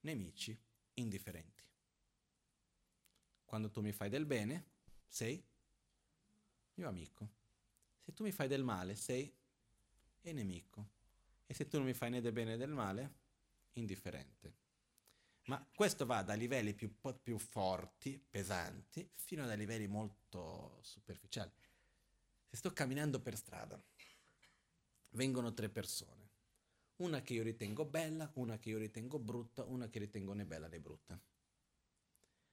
nemici, indifferenti. Quando tu mi fai del bene, sei mio amico. Se tu mi fai del male, sei e nemico. E se tu non mi fai né del bene né del male, indifferente. Ma questo va da livelli più, più forti, pesanti, fino a livelli molto superficiali. Se sto camminando per strada, vengono tre persone. Una che io ritengo bella, una che io ritengo brutta, una che ritengo né bella né brutta.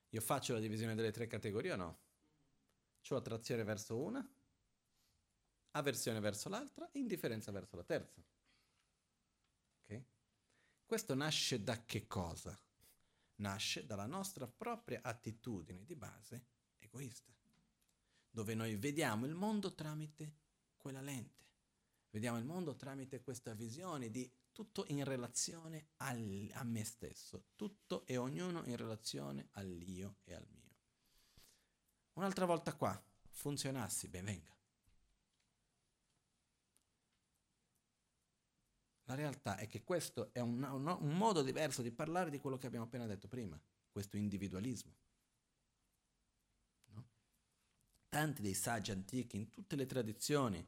Io faccio la divisione delle tre categorie o no? Ho attrazione verso una, avversione verso l'altra indifferenza verso la terza. Okay? Questo nasce da che cosa? Nasce dalla nostra propria attitudine di base egoista, dove noi vediamo il mondo tramite quella lente, vediamo il mondo tramite questa visione di tutto in relazione al, a me stesso, tutto e ognuno in relazione all'io e al mio. Un'altra volta qua, funzionassi, ben venga. La realtà è che questo è un, un, un, modo diverso di parlare di quello che abbiamo appena detto prima, questo individualismo. No? Tanti dei saggi antichi, in tutte le tradizioni,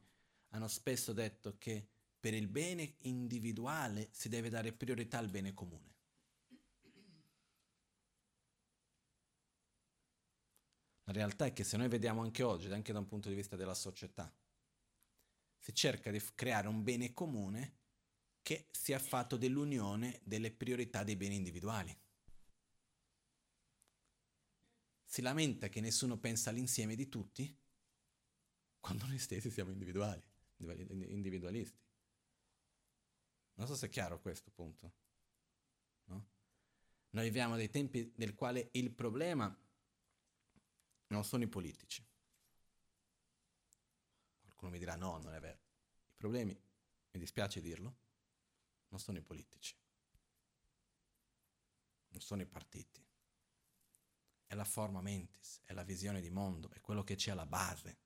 hanno spesso detto che per il bene individuale si deve dare priorità al bene comune. La realtà è che se noi vediamo anche oggi, anche da un punto di vista della società, si cerca di creare un bene comune che sia fatto dell'unione delle priorità dei beni individuali. Si lamenta che nessuno pensa all'insieme di tutti quando noi stessi siamo individuali, individualisti. Non so se è chiaro questo punto. No? Noi viviamo dei tempi nel quale il problema non sono i politici. Qualcuno mi dirà no, non è vero. I problemi, mi dispiace dirlo, non sono i politici, non sono i partiti, è la forma mentis, è la visione di mondo, è quello che c'è alla base,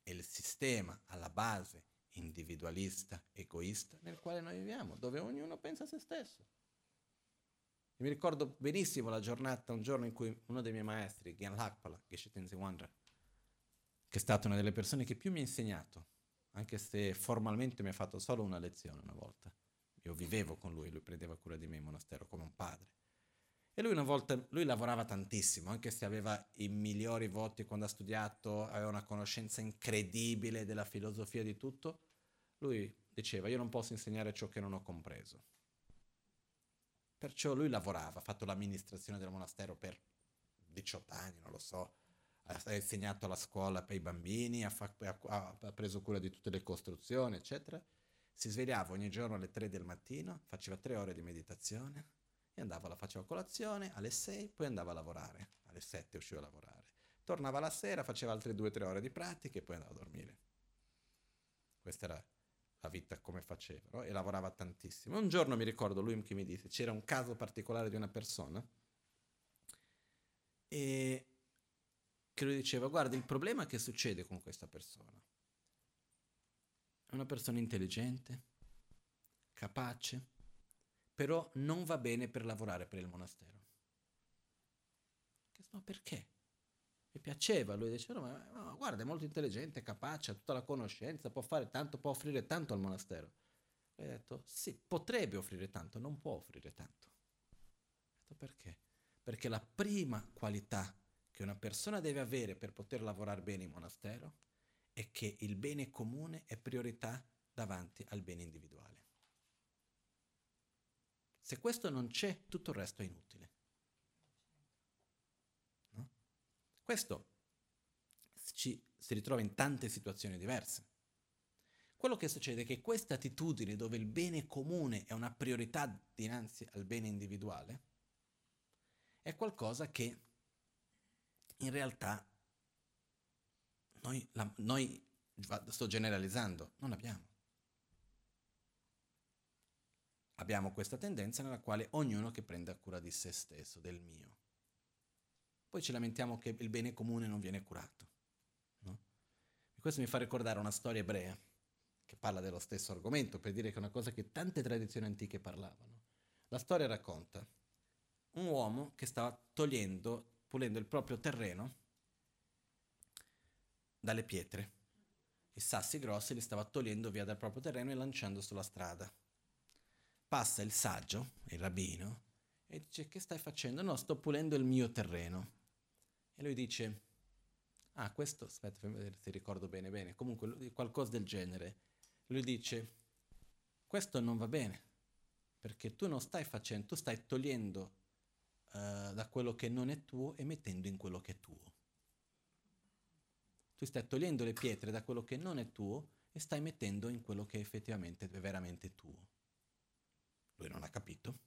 è il sistema alla base individualista, egoista nel quale noi viviamo, dove ognuno pensa a se stesso. mi ricordo benissimo la giornata, un giorno in cui uno dei miei maestri, Gyan Lakpala, che è stata una delle persone che più mi ha insegnato anche se formalmente mi ha fatto solo una lezione una volta. Io vivevo con lui, lui prendeva cura di me in monastero come un padre. E lui una volta, lui lavorava tantissimo, anche se aveva i migliori voti quando ha studiato, aveva una conoscenza incredibile della filosofia di tutto, lui diceva io non posso insegnare ciò che non ho compreso. Perciò lui lavorava, ha fatto l'amministrazione del monastero per 18 anni, non lo so, ha insegnato alla scuola per i bambini, ha, fa, ha, preso cura di tutte le costruzioni, eccetera. Si svegliava ogni giorno alle 3 del mattino, faceva tre ore di meditazione e andava, la faceva colazione alle 6, poi andava a lavorare, alle 7 usciva a lavorare. Tornava la sera, faceva altre 2-3 ore di pratica e poi andava a dormire. Questa era la vita come faceva, no? e lavorava tantissimo. Un giorno mi ricordo lui che mi disse, c'era un caso particolare di una persona e che lui diceva, guarda, il problema che succede con questa persona. È una persona intelligente, capace, però non va bene per lavorare per il monastero. Ma perché? Mi piaceva, lui diceva, no, ma, no, guarda, è molto intelligente, capace, ha tutta la conoscenza, può fare tanto, può offrire tanto al monastero. E ha detto, sì, potrebbe offrire tanto, non può offrire tanto. Ho detto, perché? Perché la prima qualità che una persona deve avere per poter lavorare bene in monastero è che il bene comune è priorità davanti al bene individuale. Se questo non c'è, tutto il resto è inutile. No? Questo ci si ritrova in tante situazioni diverse. Quello che succede è che questa attitudine dove il bene comune è una priorità dinanzi al bene individuale è qualcosa che in realtà noi, la, noi sto generalizzando, non abbiamo. Abbiamo questa tendenza nella quale ognuno che prende cura di se stesso, del mio. Poi ci lamentiamo che il bene comune non viene curato. No? questo mi fa ricordare una storia ebrea che parla dello stesso argomento, per dire che è una cosa che tante tradizioni antiche parlavano. La storia racconta un uomo che stava togliendo, pulendo il proprio terreno dalle pietre. I sassi grossi li stava togliendo via dal proprio terreno e lanciando sulla strada. Passa il saggio, il rabbino, e dice che stai facendo? No, sto pulendo il mio terreno. E lui dice, ah questo, aspetta, fammi vedere se ricordo bene, bene, comunque qualcosa del genere. Lui dice, questo non va bene, perché tu non stai facendo, tu stai togliendo uh, da quello che non è tuo e mettendo in quello che è tuo. Tu stai togliendo le pietre da quello che non è tuo e stai mettendo in quello che effettivamente è veramente tuo. Lui non ha capito.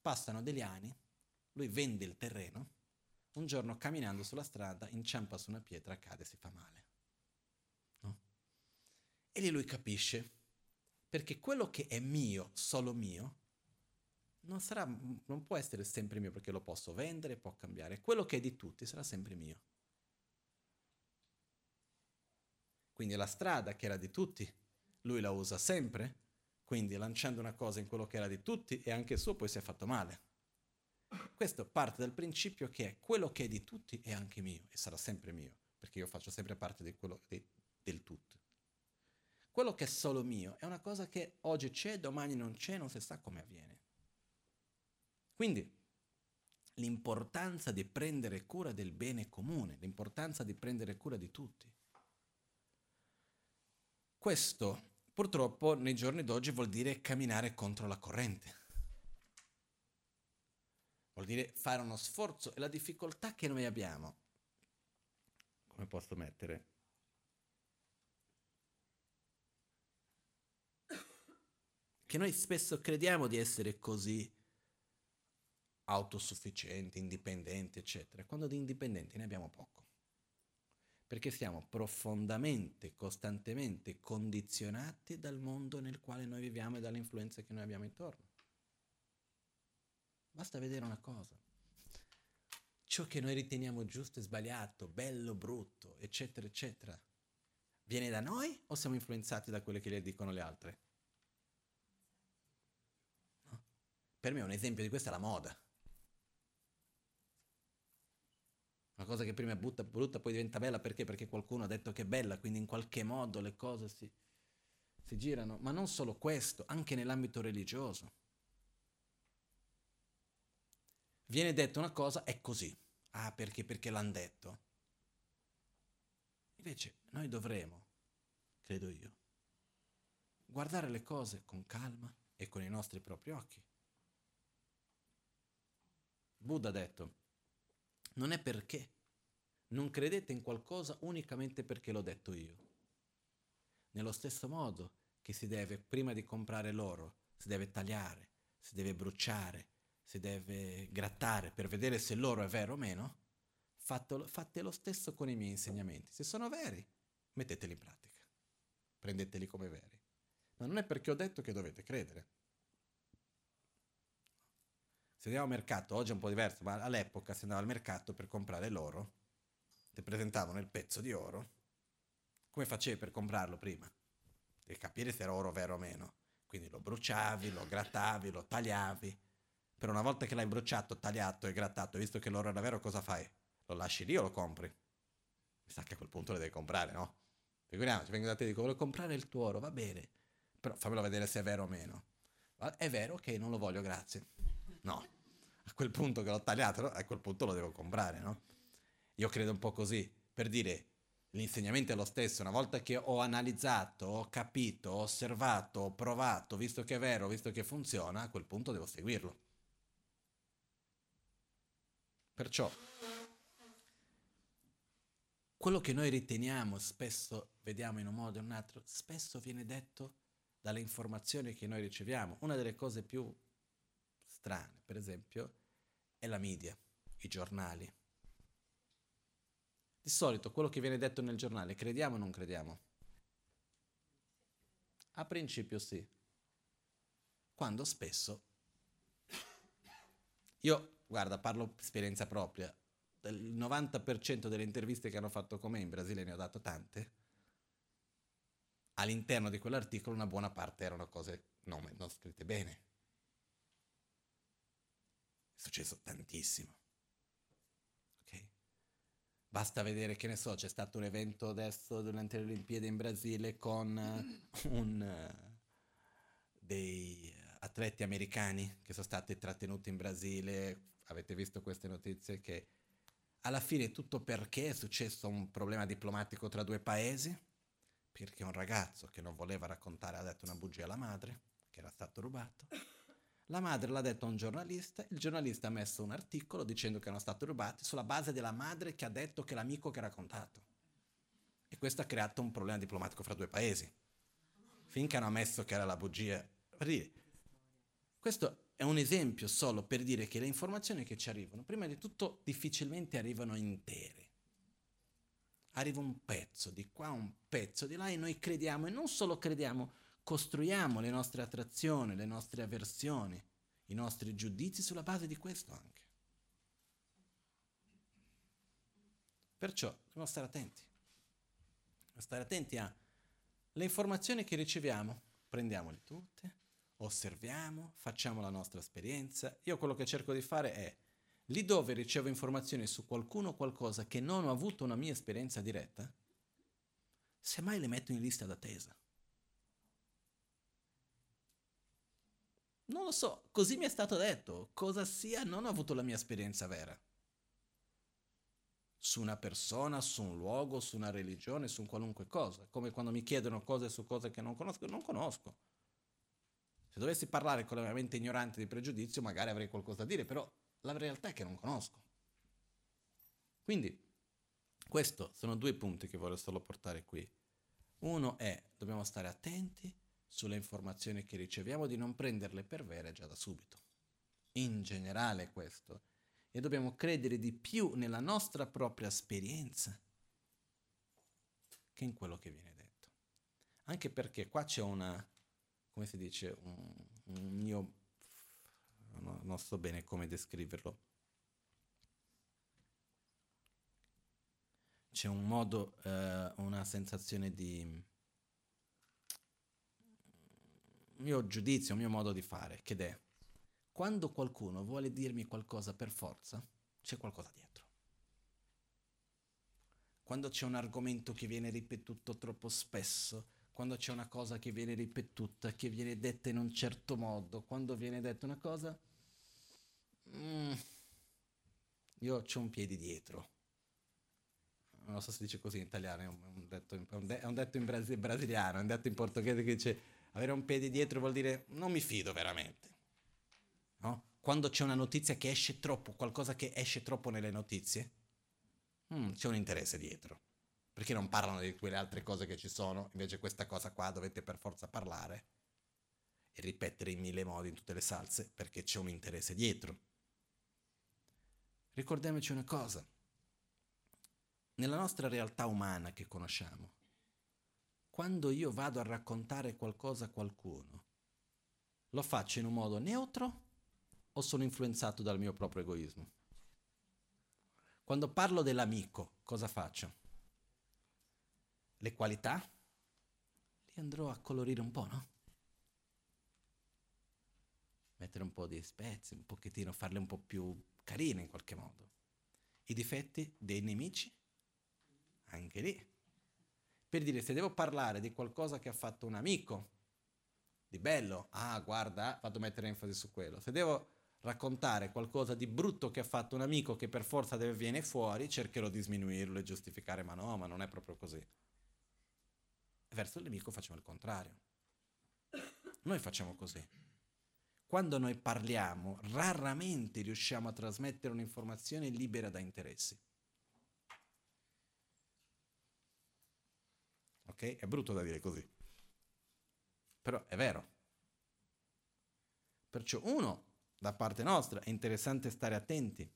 Passano degli anni, lui vende il terreno, un giorno camminando sulla strada inciampa su una pietra, cade e si fa male. No? E lì lui capisce, perché quello che è mio, solo mio, non, sarà, non può essere sempre mio perché lo posso vendere, può cambiare. Quello che è di tutti sarà sempre mio. Quindi la strada che era di tutti, lui la usa sempre, quindi lanciando una cosa in quello che era di tutti e anche suo poi si è fatto male. Questo parte dal principio che quello che è di tutti è anche mio e sarà sempre mio, perché io faccio sempre parte di quello, di, del tutto. Quello che è solo mio è una cosa che oggi c'è, domani non c'è, non si sa come avviene. Quindi l'importanza di prendere cura del bene comune, l'importanza di prendere cura di tutti. Questo purtroppo nei giorni d'oggi vuol dire camminare contro la corrente. Vuol dire fare uno sforzo e la difficoltà che noi abbiamo. Come posso mettere? Che noi spesso crediamo di essere così autosufficienti, indipendenti, eccetera, quando di indipendenti ne abbiamo poco perché siamo profondamente, costantemente condizionati dal mondo nel quale noi viviamo e dalle influenze che noi abbiamo intorno. Basta vedere una cosa. Ciò che noi riteniamo giusto e sbagliato, bello, brutto, eccetera, eccetera, viene da noi o siamo influenzati da quelle che le dicono le altre? Per me un esempio di questo è la moda. Una cosa che prima è brutta, brutta, poi diventa bella perché? Perché qualcuno ha detto che è bella, quindi in qualche modo le cose si, si girano. Ma non solo questo, anche nell'ambito religioso. Viene detto una cosa, è così. Ah, perché? Perché l'hanno detto. Invece noi dovremo, credo io, guardare le cose con calma e con i nostri propri occhi. Buddha ha detto, non è perché. Non credete in qualcosa unicamente perché l'ho detto io. Nello stesso modo che si deve, prima di comprare l'oro, si deve tagliare, si deve bruciare, si deve grattare per vedere se l'oro è vero o meno, fatelo, fate lo stesso con i miei insegnamenti. Se sono veri, metteteli in pratica. Prendeteli come veri. Ma non è perché ho detto che dovete credere. Se andiamo al mercato, oggi è un po' diverso, ma all'epoca si andava al mercato per comprare l'oro, ti presentavano il pezzo di oro, come facevi per comprarlo prima? Devi capire se era oro vero o meno. Quindi lo bruciavi, lo grattavi, lo tagliavi. Per una volta che l'hai bruciato, tagliato e grattato, visto che l'oro era vero, cosa fai? Lo lasci lì o lo compri? Mi sa che a quel punto lo devi comprare, no? Figuriamoci, vengo da te e dico, voglio comprare il tuo oro, va bene, però fammelo vedere se è vero o meno. È vero okay, non lo voglio, grazie. No, a quel punto che l'ho tagliato, a quel punto lo devo comprare, no? Io credo un po' così, per dire, l'insegnamento è lo stesso, una volta che ho analizzato, ho capito, ho osservato, ho provato, visto che è vero, visto che funziona, a quel punto devo seguirlo. Perciò, quello che noi riteniamo, spesso vediamo in un modo o in un altro, spesso viene detto dalle informazioni che noi riceviamo. Una delle cose più strane, per esempio, è la media, i giornali. Di solito quello che viene detto nel giornale, crediamo o non crediamo? A principio sì, quando spesso... Io, guarda, parlo per esperienza propria, il 90% delle interviste che hanno fatto con me in Brasile, ne ho dato tante, all'interno di quell'articolo una buona parte erano cose non, non scritte bene. È successo tantissimo. Basta vedere che ne so, c'è stato un evento adesso durante le Olimpiadi in Brasile con uh, un, uh, dei atleti americani che sono stati trattenuti in Brasile. Avete visto queste notizie che alla fine tutto perché è successo un problema diplomatico tra due paesi? Perché un ragazzo che non voleva raccontare ha detto una bugia alla madre, che era stato rubato la madre l'ha detto a un giornalista, il giornalista ha messo un articolo dicendo che erano stati rubati sulla base della madre che ha detto che l'amico che ha raccontato. E questo ha creato un problema diplomatico fra due paesi. Finché hanno ammesso che era la bugia. Questo è un esempio solo per dire che le informazioni che ci arrivano, prima di tutto, difficilmente arrivano intere. Arriva un pezzo di qua, un pezzo di là e noi crediamo, e non solo crediamo, costruiamo le nostre attrazioni, le nostre avversioni, i nostri giudizi sulla base di questo anche. Perciò dobbiamo stare attenti. Stare attenti alle informazioni che riceviamo, prendiamole tutte, osserviamo, facciamo la nostra esperienza. Io quello che cerco di fare è, lì dove ricevo informazioni su qualcuno o qualcosa che non ho avuto una mia esperienza diretta, semmai le metto in lista d'attesa. Non lo so, così mi è stato detto. Cosa sia, non ho avuto la mia esperienza vera. Su una persona, su un luogo, su una religione, su qualunque cosa. Come quando mi chiedono cose su cose che non conosco, non conosco. Se dovessi parlare con la mia mente ignorante di pregiudizio, magari avrei qualcosa da dire, però la realtà è che non conosco. Quindi, questi sono due punti che vorrei solo portare qui. Uno è, dobbiamo stare attenti sulle informazioni che riceviamo di non prenderle per vere già da subito. In generale questo. E dobbiamo credere di più nella nostra propria esperienza che in quello che viene detto. Anche perché qua c'è una, come si dice, un, un mio, no, non so bene come descriverlo. C'è un modo, eh, una sensazione di mio giudizio, un mio modo di fare, che è quando qualcuno vuole dirmi qualcosa per forza, c'è qualcosa dietro. Quando c'è un argomento che viene ripetuto troppo spesso, quando c'è una cosa che viene ripetuta, che viene detta in un certo modo, quando viene detta una cosa, mm, io ho un piede dietro. Non so se si dice così in italiano, è un, detto, de- è un detto in brasi- brasiliano, è un detto in portoghese che dice avere un piede dietro vuol dire non mi fido veramente. No? Quando c'è una notizia che esce troppo, qualcosa che esce troppo nelle notizie, mm, c'è un interesse dietro. Perché non parlano di quelle altre cose che ci sono, invece questa cosa qua dovete per forza parlare e ripetere in mille modi in tutte le salse perché c'è un interesse dietro. Ricordiamoci una cosa. Nella nostra realtà umana che conosciamo, quando io vado a raccontare qualcosa a qualcuno, lo faccio in un modo neutro o sono influenzato dal mio proprio egoismo? Quando parlo dell'amico, cosa faccio? Le qualità? Li andrò a colorire un po', no? Mettere un po' di spezie, un pochettino, farle un po' più carine in qualche modo. I difetti dei nemici? Anche lì per dire, se devo parlare di qualcosa che ha fatto un amico, di bello, ah guarda, vado a mettere enfasi su quello. Se devo raccontare qualcosa di brutto che ha fatto un amico che per forza deve viene fuori, cercherò di sminuirlo e giustificare, ma no, ma non è proprio così. Verso il nemico facciamo il contrario. Noi facciamo così. Quando noi parliamo, raramente riusciamo a trasmettere un'informazione libera da interessi. Ok? È brutto da dire così. Però è vero. Perciò uno, da parte nostra, è interessante stare attenti,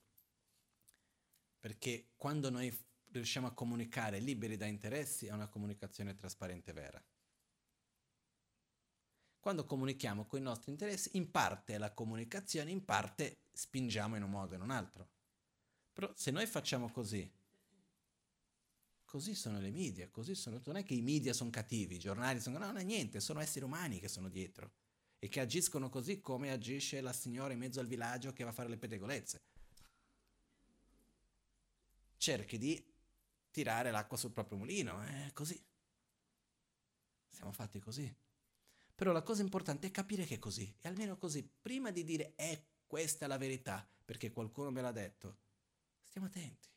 perché quando noi riusciamo a comunicare liberi da interessi è una comunicazione trasparente vera. Quando comunichiamo con i nostri interessi, in parte è la comunicazione, in parte spingiamo in un modo o in un altro. Però se noi facciamo così, così sono le media, così sono... Non è che i media sono cattivi, i giornali sono... No, non è niente, sono esseri umani che sono dietro e che agiscono così come agisce la signora in mezzo al villaggio che va a fare le pettegolezze. Cerchi di tirare l'acqua sul proprio mulino, è così. Siamo fatti così. Però la cosa importante è capire che è così. E almeno così, prima di dire è eh, questa la verità, perché qualcuno me l'ha detto, stiamo attenti.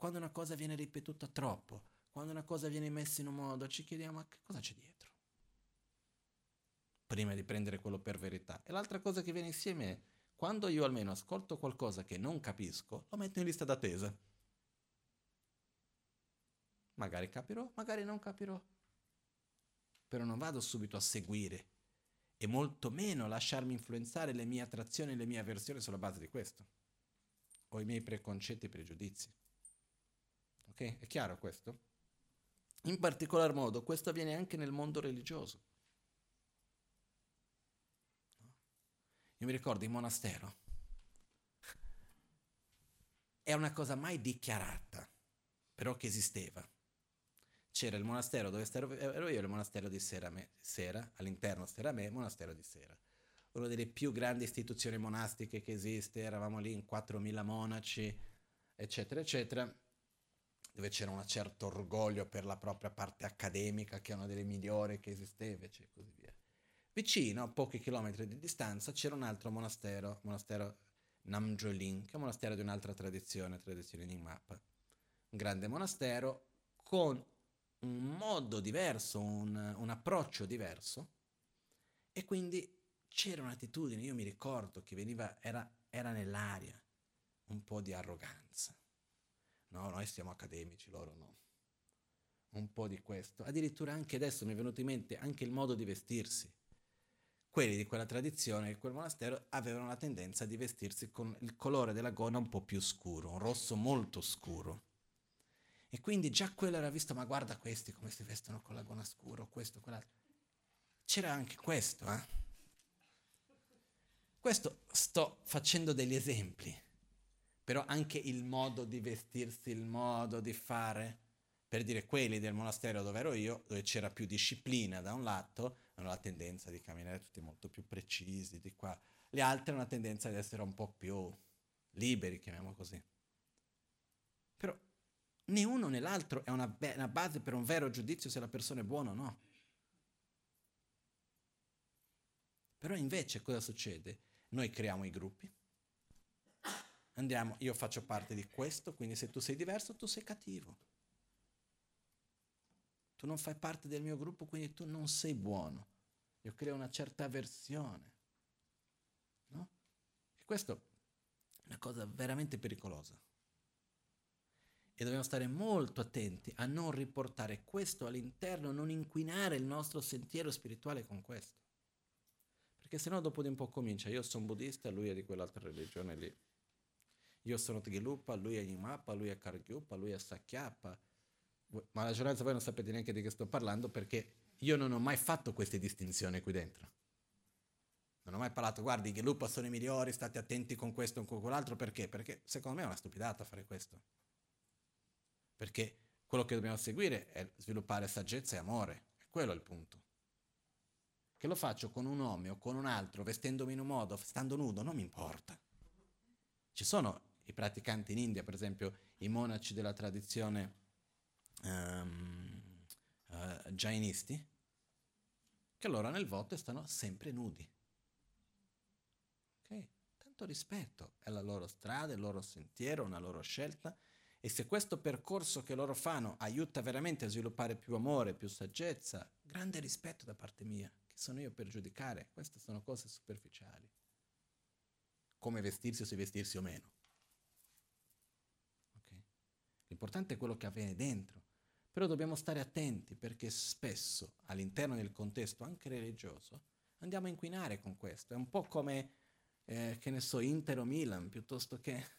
Quando una cosa viene ripetuta troppo, quando una cosa viene messa in un modo, ci chiediamo ma che cosa c'è dietro? Prima di prendere quello per verità. E l'altra cosa che viene insieme è, quando io almeno ascolto qualcosa che non capisco, lo metto in lista d'attesa. Magari capirò, magari non capirò però non vado subito a seguire e molto meno lasciarmi influenzare le mie attrazioni e le mie avversioni sulla base di questo, o i miei preconcetti e pregiudizi. Ok? È chiaro questo? In particolar modo questo avviene anche nel mondo religioso. Io mi ricordo in monastero. È una cosa mai dichiarata, però che esisteva c'era il monastero dove ero io, il monastero di Serame, Sera, all'interno Serame, monastero di Sera. Una delle più grandi istituzioni monastiche che esiste, eravamo lì in 4.000 monaci, eccetera, eccetera, dove c'era un certo orgoglio per la propria parte accademica, che è una delle migliori che esisteva, e così via. Vicino, a pochi chilometri di distanza, c'era un altro monastero, monastero Namjolin, che è un monastero di un'altra tradizione, tradizione Nyingmapa. Un grande monastero con un modo diverso, un, un approccio diverso e quindi c'era un'attitudine, io mi ricordo che veniva, era, era nell'aria, un po' di arroganza. No, noi siamo accademici, loro no. Un po' di questo. Addirittura anche adesso mi è venuto in mente anche il modo di vestirsi. Quelli di quella tradizione, di quel monastero, avevano la tendenza di vestirsi con il colore della gonna un po' più scuro, un rosso molto scuro. E quindi già quello era visto, ma guarda questi come si vestono con la gonna scura, questo, quell'altro. C'era anche questo, eh? Questo sto facendo degli esempi, però anche il modo di vestirsi, il modo di fare, per dire quelli del monastero dove ero io, dove c'era più disciplina da un lato, hanno la tendenza di camminare tutti molto più precisi di qua, le altre hanno la tendenza di essere un po' più liberi, chiamiamo così. Però né uno né l'altro è una, be- una base per un vero giudizio se la persona è buona o no. Però invece cosa succede? Noi creiamo i gruppi, andiamo, io faccio parte di questo, quindi se tu sei diverso tu sei cattivo. Tu non fai parte del mio gruppo, quindi tu non sei buono. Io creo una certa avversione. No? E questo è una cosa veramente pericolosa e dobbiamo stare molto attenti a non riportare questo all'interno, non inquinare il nostro sentiero spirituale con questo. Perché sennò dopo di un po' comincia, io sono buddista, lui è di quell'altra religione lì. Io sono Tgilupa, lui è Yimapa, lui è Kargyupa, lui è Sakyapa. Ma la maggioranza voi non sapete neanche di che sto parlando perché io non ho mai fatto queste distinzioni qui dentro. Non ho mai parlato, guardi, i Gelupa sono i migliori, state attenti con questo o con quell'altro, perché? Perché secondo me è una stupidata fare questo perché quello che dobbiamo seguire è sviluppare saggezza e amore, è quello il punto. Che lo faccio con un uomo o con un altro, vestendomi in un modo, stando nudo, non mi importa. Ci sono i praticanti in India, per esempio i monaci della tradizione um, uh, jainisti, che allora nel voto stanno sempre nudi. Ok? tutto rispetto, è la loro strada, il loro sentiero, una loro scelta e se questo percorso che loro fanno aiuta veramente a sviluppare più amore, più saggezza, grande rispetto da parte mia, che sono io per giudicare, queste sono cose superficiali. Come vestirsi o se vestirsi o meno. L'importante è quello che avviene dentro. Però dobbiamo stare attenti perché spesso all'interno del contesto anche religioso andiamo a inquinare con questo. È un po' come, eh, che ne so, Inter o Milan, piuttosto che...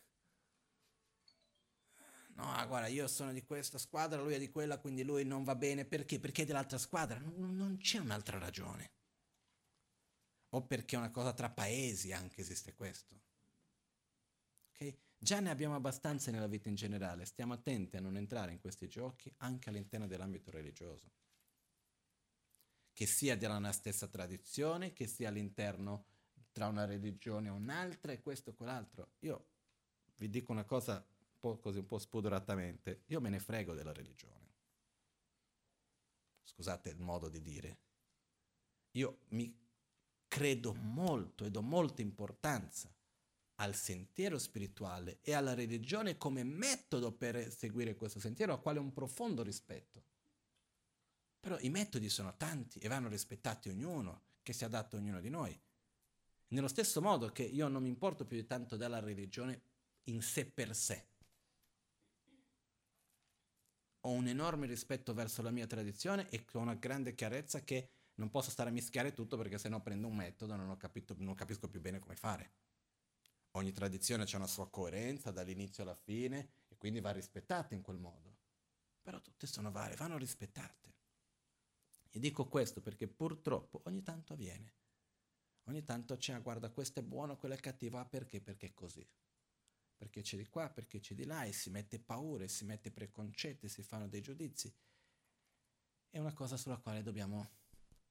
No, ah, guarda, io sono di questa squadra, lui è di quella, quindi lui non va bene. Perché? Perché è dell'altra squadra. Non, non c'è un'altra ragione. O perché è una cosa tra paesi anche esiste questo. Okay? Già ne abbiamo abbastanza nella vita in generale, stiamo attenti a non entrare in questi giochi anche all'interno dell'ambito religioso. Che sia della stessa tradizione, che sia all'interno tra una religione e un'altra e questo e quell'altro. Io vi dico una cosa un po' così, un po' spudoratamente, io me ne frego della religione. Scusate il modo di dire. Io mi credo molto e do molta importanza al sentiero spirituale e alla religione come metodo per seguire questo sentiero, al quale un profondo rispetto. Però i metodi sono tanti e vanno rispettati ognuno, che si adatta a ognuno di noi. Nello stesso modo che io non mi importo più di tanto della religione in sé per sé. Ho un enorme rispetto verso la mia tradizione e ho una grande chiarezza che non posso stare a mischiare tutto perché se no prendo un metodo e non, non capisco più bene come fare. Ogni tradizione ha una sua coerenza dall'inizio alla fine e quindi va rispettata in quel modo. Però tutte sono varie, vanno rispettate. E dico questo perché purtroppo ogni tanto avviene. Ogni tanto c'è, guarda, questo è buono, quello è cattivo, ah perché? Perché è così. Perché c'è di qua, perché c'è di là e si mette paure, si mette preconcetti, si fanno dei giudizi. È una cosa sulla quale dobbiamo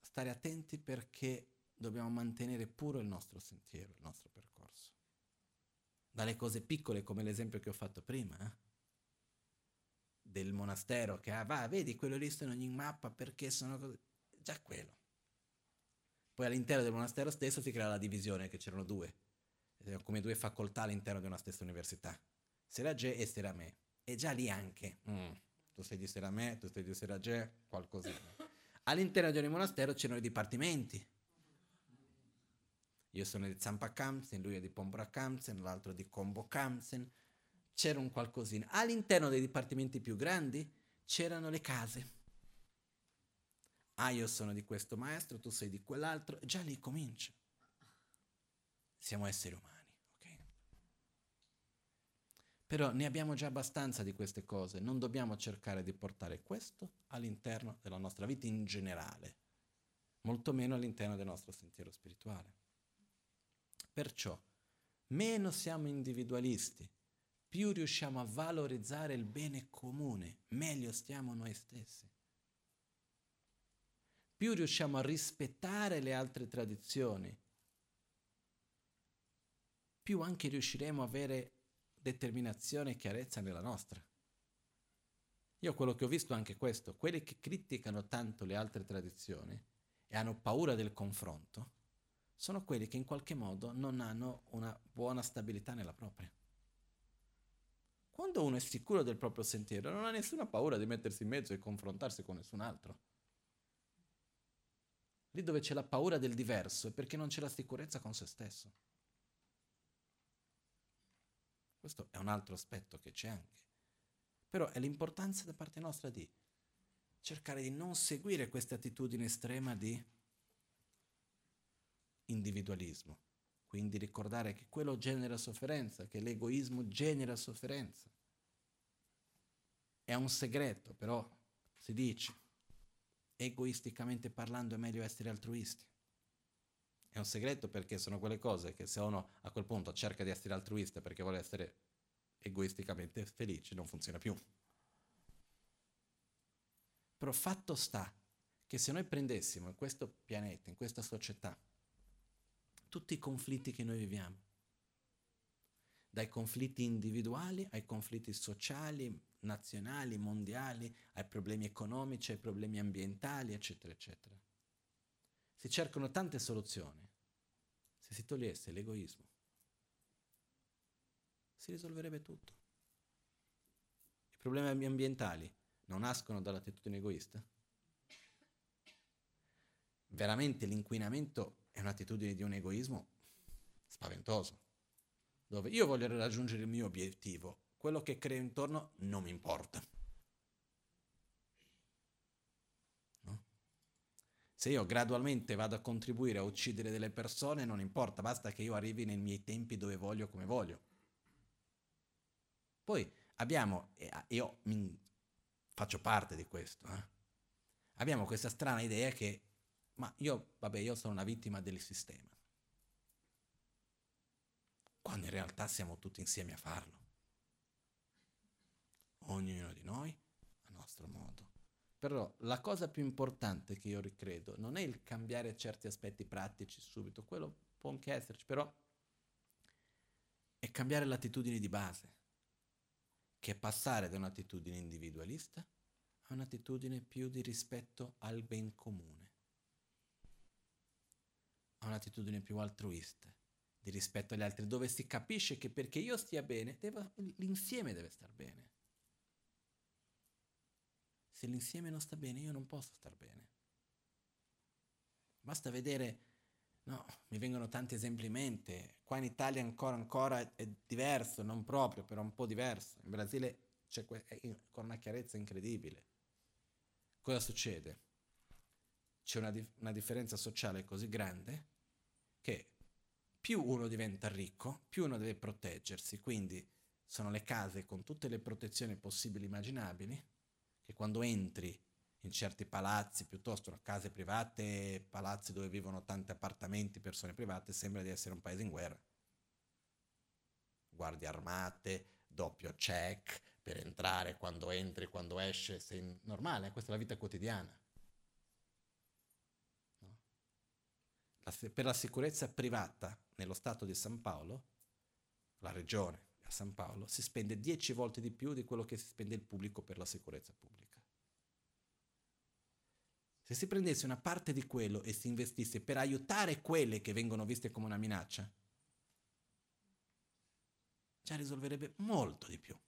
stare attenti perché dobbiamo mantenere puro il nostro sentiero, il nostro percorso dalle cose piccole come l'esempio che ho fatto prima, eh? del monastero che ah, va, vedi, quello lì sta in ogni mappa perché sono così. Già quello. Poi all'interno del monastero stesso si crea la divisione, che c'erano due, come due facoltà all'interno di una stessa università. Seragè e Seramè. E già lì anche, mm, tu sei di Seramè, tu sei di Seragè, qualcosina. [LAUGHS] All'interno di ogni monastero c'erano i dipartimenti io sono di Zampa Kamsen, lui è di Pombra Kamsen, l'altro di Combo Kamsen. C'era un qualcosina. All'interno dei dipartimenti più grandi c'erano le case. Ah, io sono di questo maestro, tu sei di quell'altro. Già lì comincia. Siamo esseri umani, ok? Però ne abbiamo già abbastanza di queste cose. Non dobbiamo cercare di portare questo all'interno della nostra vita in generale, molto meno all'interno del nostro sentiero spirituale. Perciò, meno siamo individualisti, più riusciamo a valorizzare il bene comune, meglio stiamo noi stessi. Più riusciamo a rispettare le altre tradizioni, più anche riusciremo a avere determinazione e chiarezza nella nostra. Io quello che ho visto è anche questo, quelli che criticano tanto le altre tradizioni e hanno paura del confronto, sono quelli che in qualche modo non hanno una buona stabilità nella propria. Quando uno è sicuro del proprio sentiero, non ha nessuna paura di mettersi in mezzo e confrontarsi con nessun altro. Lì dove c'è la paura del diverso è perché non c'è la sicurezza con se stesso. Questo è un altro aspetto che c'è anche. Però è l'importanza da parte nostra di cercare di non seguire questa attitudine estrema di individualismo. Quindi ricordare che quello genera sofferenza, che l'egoismo genera sofferenza. È un segreto, però si dice, egoisticamente parlando è meglio essere altruisti. È un segreto perché sono quelle cose che se uno a quel punto cerca di essere altruista perché vuole essere egoisticamente felice, non funziona più. Però fatto sta che se noi prendessimo in questo pianeta, in questa società, tutti i conflitti che noi viviamo, dai conflitti individuali ai conflitti sociali, nazionali, mondiali, ai problemi economici, ai problemi ambientali, eccetera, eccetera. Si cercano tante soluzioni se si togliesse l'egoismo, si risolverebbe tutto. I problemi ambientali non nascono dall'attitudine egoista? Veramente l'inquinamento è un'attitudine di un egoismo spaventoso, dove io voglio raggiungere il mio obiettivo, quello che creo intorno non mi importa. No? Se io gradualmente vado a contribuire a uccidere delle persone, non importa, basta che io arrivi nei miei tempi dove voglio, come voglio. Poi abbiamo, io faccio parte di questo, eh? abbiamo questa strana idea che, ma io, vabbè, io sono una vittima del sistema quando in realtà siamo tutti insieme a farlo. Ognuno di noi a nostro modo. Però la cosa più importante che io ricredo non è il cambiare certi aspetti pratici subito, quello può anche esserci, però è cambiare l'attitudine di base, che è passare da un'attitudine individualista a un'attitudine più di rispetto al ben comune, a un'attitudine più altruista, di rispetto agli altri, dove si capisce che perché io stia bene, deve, l'insieme deve star bene. Se l'insieme non sta bene, io non posso star bene. Basta vedere, no, mi vengono tanti esempi in mente. Qua in Italia ancora, ancora è diverso, non proprio, però un po' diverso. In Brasile c'è que- con una chiarezza incredibile. Cosa succede? C'è una, dif- una differenza sociale così grande che più uno diventa ricco, più uno deve proteggersi. Quindi sono le case con tutte le protezioni possibili e immaginabili, che quando entri in certi palazzi, piuttosto case private, palazzi dove vivono tanti appartamenti, persone private, sembra di essere un paese in guerra. Guardie armate, doppio check per entrare, quando entri, quando esce, sei normale, questa è la vita quotidiana. Per la sicurezza privata nello Stato di San Paolo, la regione a San Paolo, si spende 10 volte di più di quello che si spende il pubblico per la sicurezza pubblica. Se si prendesse una parte di quello e si investisse per aiutare quelle che vengono viste come una minaccia, già risolverebbe molto di più.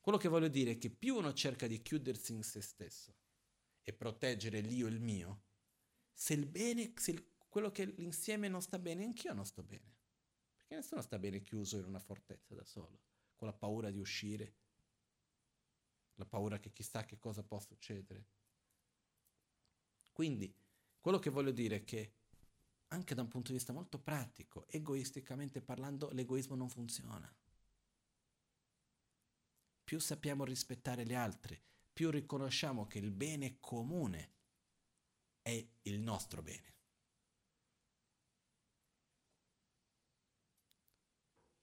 Quello che voglio dire è che più uno cerca di chiudersi in se stesso e proteggere l'io e il mio, se il bene, se il, quello che l'insieme non sta bene, anch'io non sto bene. Perché nessuno sta bene chiuso in una fortezza da solo, con la paura di uscire, la paura che chissà che cosa può succedere. Quindi, quello che voglio dire è che anche da un punto di vista molto pratico, egoisticamente parlando, l'egoismo non funziona. Più sappiamo rispettare gli altri, più riconosciamo che il bene comune è il nostro bene.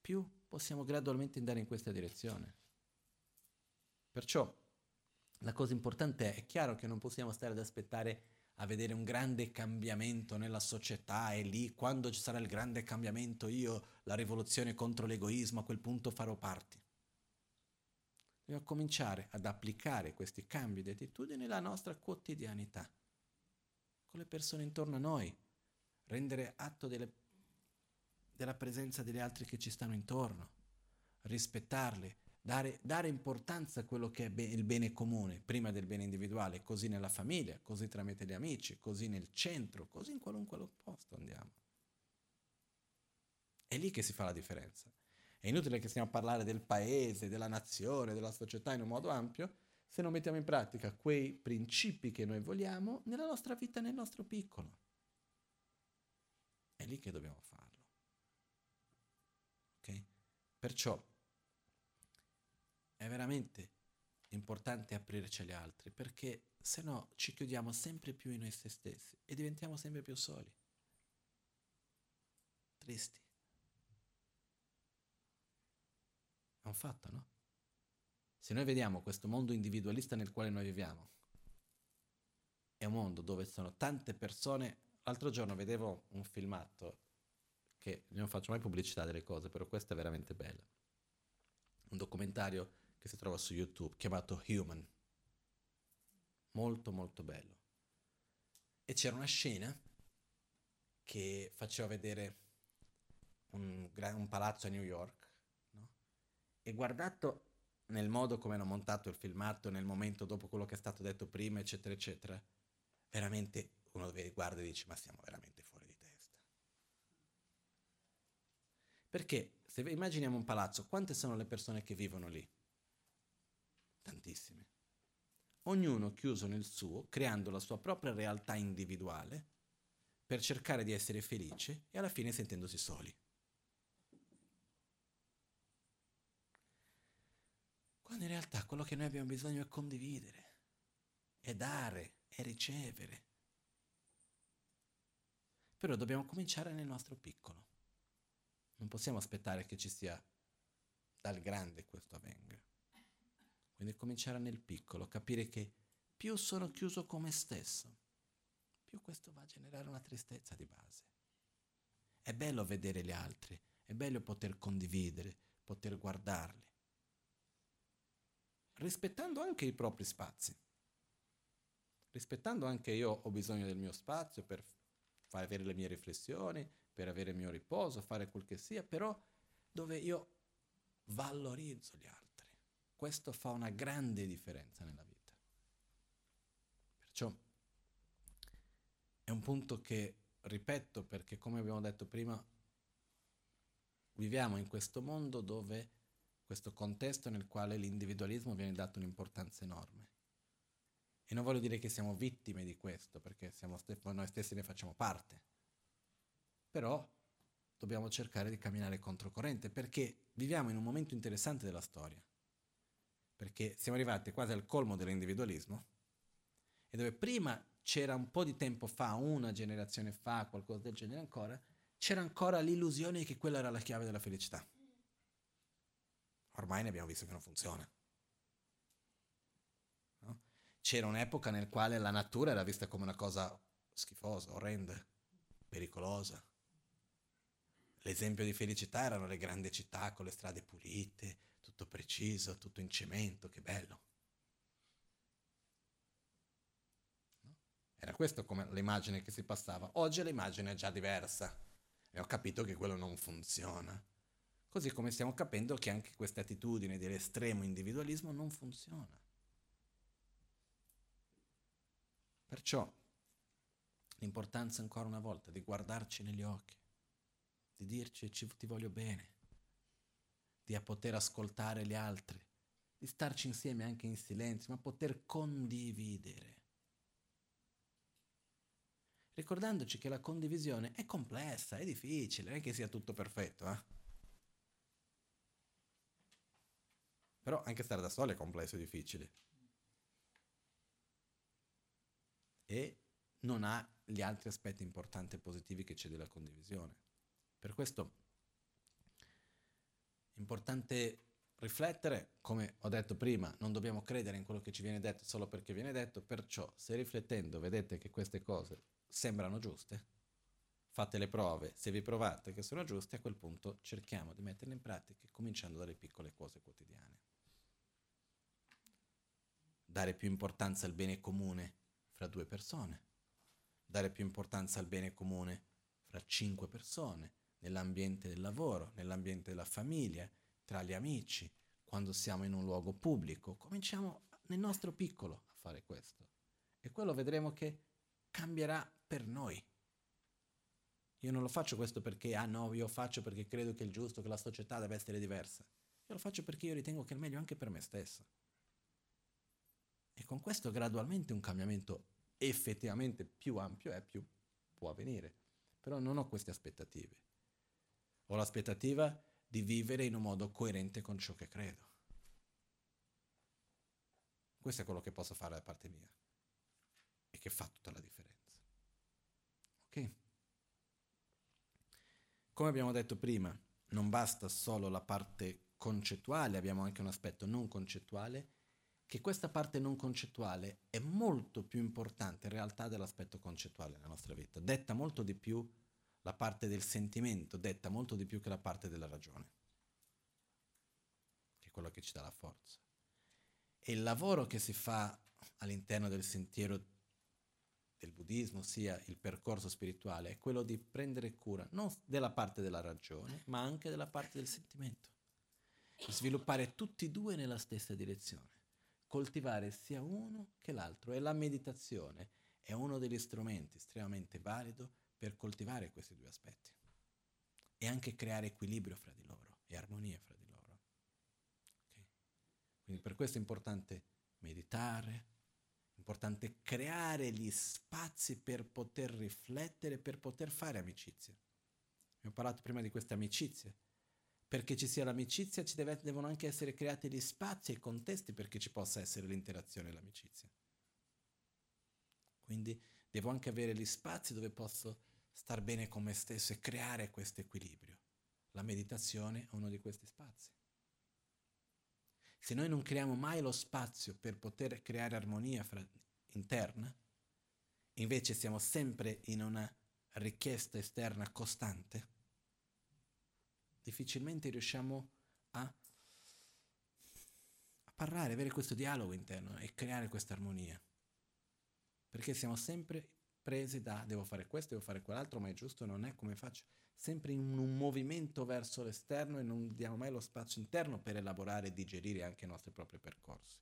Più possiamo gradualmente andare in questa direzione. Perciò la cosa importante è, è chiaro che non possiamo stare ad aspettare a vedere un grande cambiamento nella società e lì quando ci sarà il grande cambiamento io la rivoluzione contro l'egoismo a quel punto farò parte. Dobbiamo cominciare ad applicare questi cambi di attitudine nella nostra quotidianità con le persone intorno a noi, rendere atto delle, della presenza degli altri che ci stanno intorno, rispettarli, dare, dare importanza a quello che è be- il bene comune, prima del bene individuale, così nella famiglia, così tramite gli amici, così nel centro, così in qualunque posto andiamo. È lì che si fa la differenza. È inutile che stiamo a parlare del paese, della nazione, della società in un modo ampio, se non mettiamo in pratica quei principi che noi vogliamo nella nostra vita, nel nostro piccolo. È lì che dobbiamo farlo. Ok? Perciò è veramente importante aprirci agli altri, perché se no ci chiudiamo sempre più in noi stessi e diventiamo sempre più soli, tristi. È un fatto, no? Se noi vediamo questo mondo individualista nel quale noi viviamo, è un mondo dove sono tante persone. L'altro giorno vedevo un filmato che non faccio mai pubblicità delle cose, però questo è veramente bello. Un documentario che si trova su YouTube chiamato Human. Molto molto bello. E c'era una scena che faceva vedere un, un palazzo a New York e guardato nel modo come hanno montato il filmato, nel momento dopo quello che è stato detto prima, eccetera, eccetera, veramente uno guarda e dice ma siamo veramente fuori di testa. Perché se immaginiamo un palazzo, quante sono le persone che vivono lì? Tantissime. Ognuno chiuso nel suo, creando la sua propria realtà individuale per cercare di essere felice e alla fine sentendosi soli. Quando in realtà quello che noi abbiamo bisogno è condividere, è dare, è ricevere. Però dobbiamo cominciare nel nostro piccolo. Non possiamo aspettare che ci sia dal grande questo avvenga. Quindi cominciare nel piccolo, capire che più sono chiuso con me stesso, più questo va a generare una tristezza di base. È bello vedere gli altri, è bello poter condividere, poter guardarli rispettando anche i propri spazi. Rispettando anche io ho bisogno del mio spazio per far avere le mie riflessioni, per avere il mio riposo, fare quel che sia, però dove io valorizzo gli altri. Questo fa una grande differenza nella vita. Perciò è un punto che ripeto perché come abbiamo detto prima, viviamo in questo mondo dove questo contesto nel quale l'individualismo viene dato un'importanza enorme. E non voglio dire che siamo vittime di questo, perché st- noi stessi ne facciamo parte. Però dobbiamo cercare di camminare controcorrente, perché viviamo in un momento interessante della storia. Perché siamo arrivati quasi al colmo dell'individualismo, e dove prima c'era un po' di tempo fa, una generazione fa, qualcosa del genere ancora, c'era ancora l'illusione che quella era la chiave della felicità. Ormai ne abbiamo visto che non funziona. No? C'era un'epoca nel quale la natura era vista come una cosa schifosa, orrenda, pericolosa. L'esempio di felicità erano le grandi città con le strade pulite, tutto preciso, tutto in cemento, che bello. No? Era questa come l'immagine che si passava. Oggi l'immagine è già diversa e ho capito che quello non funziona. Così come stiamo capendo che anche questa attitudine dell'estremo individualismo non funziona. Perciò l'importanza ancora una volta di guardarci negli occhi, di dirci ti voglio bene, di poter ascoltare gli altri, di starci insieme anche in silenzio, ma poter condividere. Ricordandoci che la condivisione è complessa, è difficile, non è che sia tutto perfetto, eh? Però anche stare da soli è complesso e difficile. E non ha gli altri aspetti importanti e positivi che c'è della condivisione. Per questo è importante riflettere, come ho detto prima, non dobbiamo credere in quello che ci viene detto solo perché viene detto, perciò se riflettendo vedete che queste cose sembrano giuste, fate le prove, se vi provate che sono giuste, a quel punto cerchiamo di metterle in pratica, cominciando dalle piccole cose quotidiane dare più importanza al bene comune fra due persone, dare più importanza al bene comune fra cinque persone, nell'ambiente del lavoro, nell'ambiente della famiglia, tra gli amici, quando siamo in un luogo pubblico. Cominciamo nel nostro piccolo a fare questo e quello vedremo che cambierà per noi. Io non lo faccio questo perché, ah no, io faccio perché credo che è giusto, che la società deve essere diversa. Io lo faccio perché io ritengo che è meglio anche per me stesso. E con questo gradualmente un cambiamento effettivamente più ampio è più può avvenire. Però non ho queste aspettative. Ho l'aspettativa di vivere in un modo coerente con ciò che credo. Questo è quello che posso fare da parte mia e che fa tutta la differenza. Ok? Come abbiamo detto prima, non basta solo la parte concettuale, abbiamo anche un aspetto non concettuale che questa parte non concettuale è molto più importante in realtà dell'aspetto concettuale nella nostra vita, detta molto di più la parte del sentimento, detta molto di più che la parte della ragione, che è quello che ci dà la forza. E il lavoro che si fa all'interno del sentiero del buddismo, sia il percorso spirituale, è quello di prendere cura non della parte della ragione, ma anche della parte del sentimento. Sviluppare tutti e due nella stessa direzione, coltivare sia uno che l'altro e la meditazione è uno degli strumenti estremamente valido per coltivare questi due aspetti e anche creare equilibrio fra di loro e armonia fra di loro. Okay? Quindi per questo è importante meditare, è importante creare gli spazi per poter riflettere, per poter fare amicizia. Abbiamo parlato prima di queste amicizie. Perché ci sia l'amicizia ci deve, devono anche essere creati gli spazi e i contesti perché ci possa essere l'interazione e l'amicizia. Quindi devo anche avere gli spazi dove posso star bene con me stesso e creare questo equilibrio. La meditazione è uno di questi spazi. Se noi non creiamo mai lo spazio per poter creare armonia fra, interna, invece siamo sempre in una richiesta esterna costante, difficilmente riusciamo a, a parlare, avere questo dialogo interno e creare questa armonia. Perché siamo sempre presi da devo fare questo, devo fare quell'altro, ma è giusto, non è come faccio. Sempre in un movimento verso l'esterno e non diamo mai lo spazio interno per elaborare e digerire anche i nostri propri percorsi.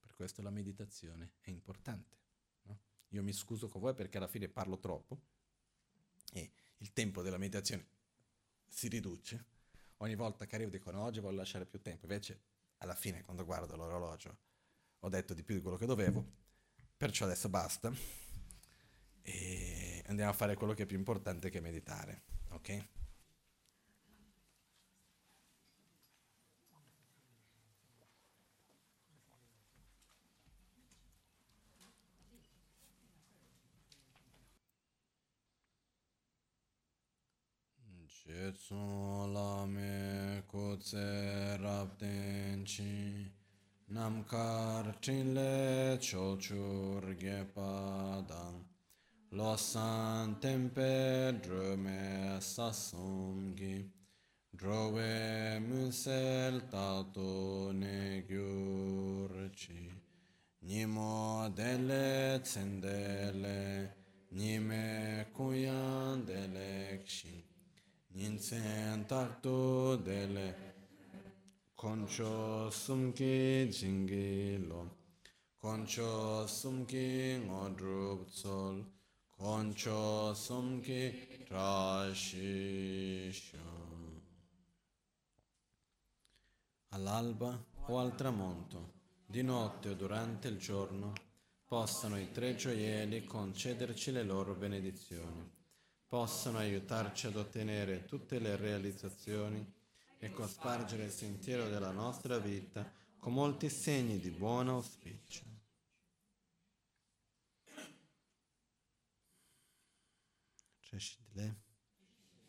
Per questo la meditazione è importante. No? Io mi scuso con voi perché alla fine parlo troppo e il tempo della meditazione si riduce. Ogni volta che arrivo dico no, oggi voglio lasciare più tempo, invece alla fine quando guardo l'orologio ho detto di più di quello che dovevo, perciò adesso basta e andiamo a fare quello che è più importante che meditare, ok? Jetsun lame kutse rabden chi namkar chinle chochur gepadang losan tempe drome sasumgi drove musel tato ne gyurci nimo dele tsendele nime kuyan dele Ninsen takto dele koncho sumki jingi lo koncho sumki ngodrup tsol koncho sumki trashisho all'alba o al tramonto di notte o durante il giorno possano i tre gioielli concederci le loro benedizioni possano aiutarci ad ottenere tutte le realizzazioni e cospargere il sentiero della nostra vita con molti segni di buon auspicio. Cześć,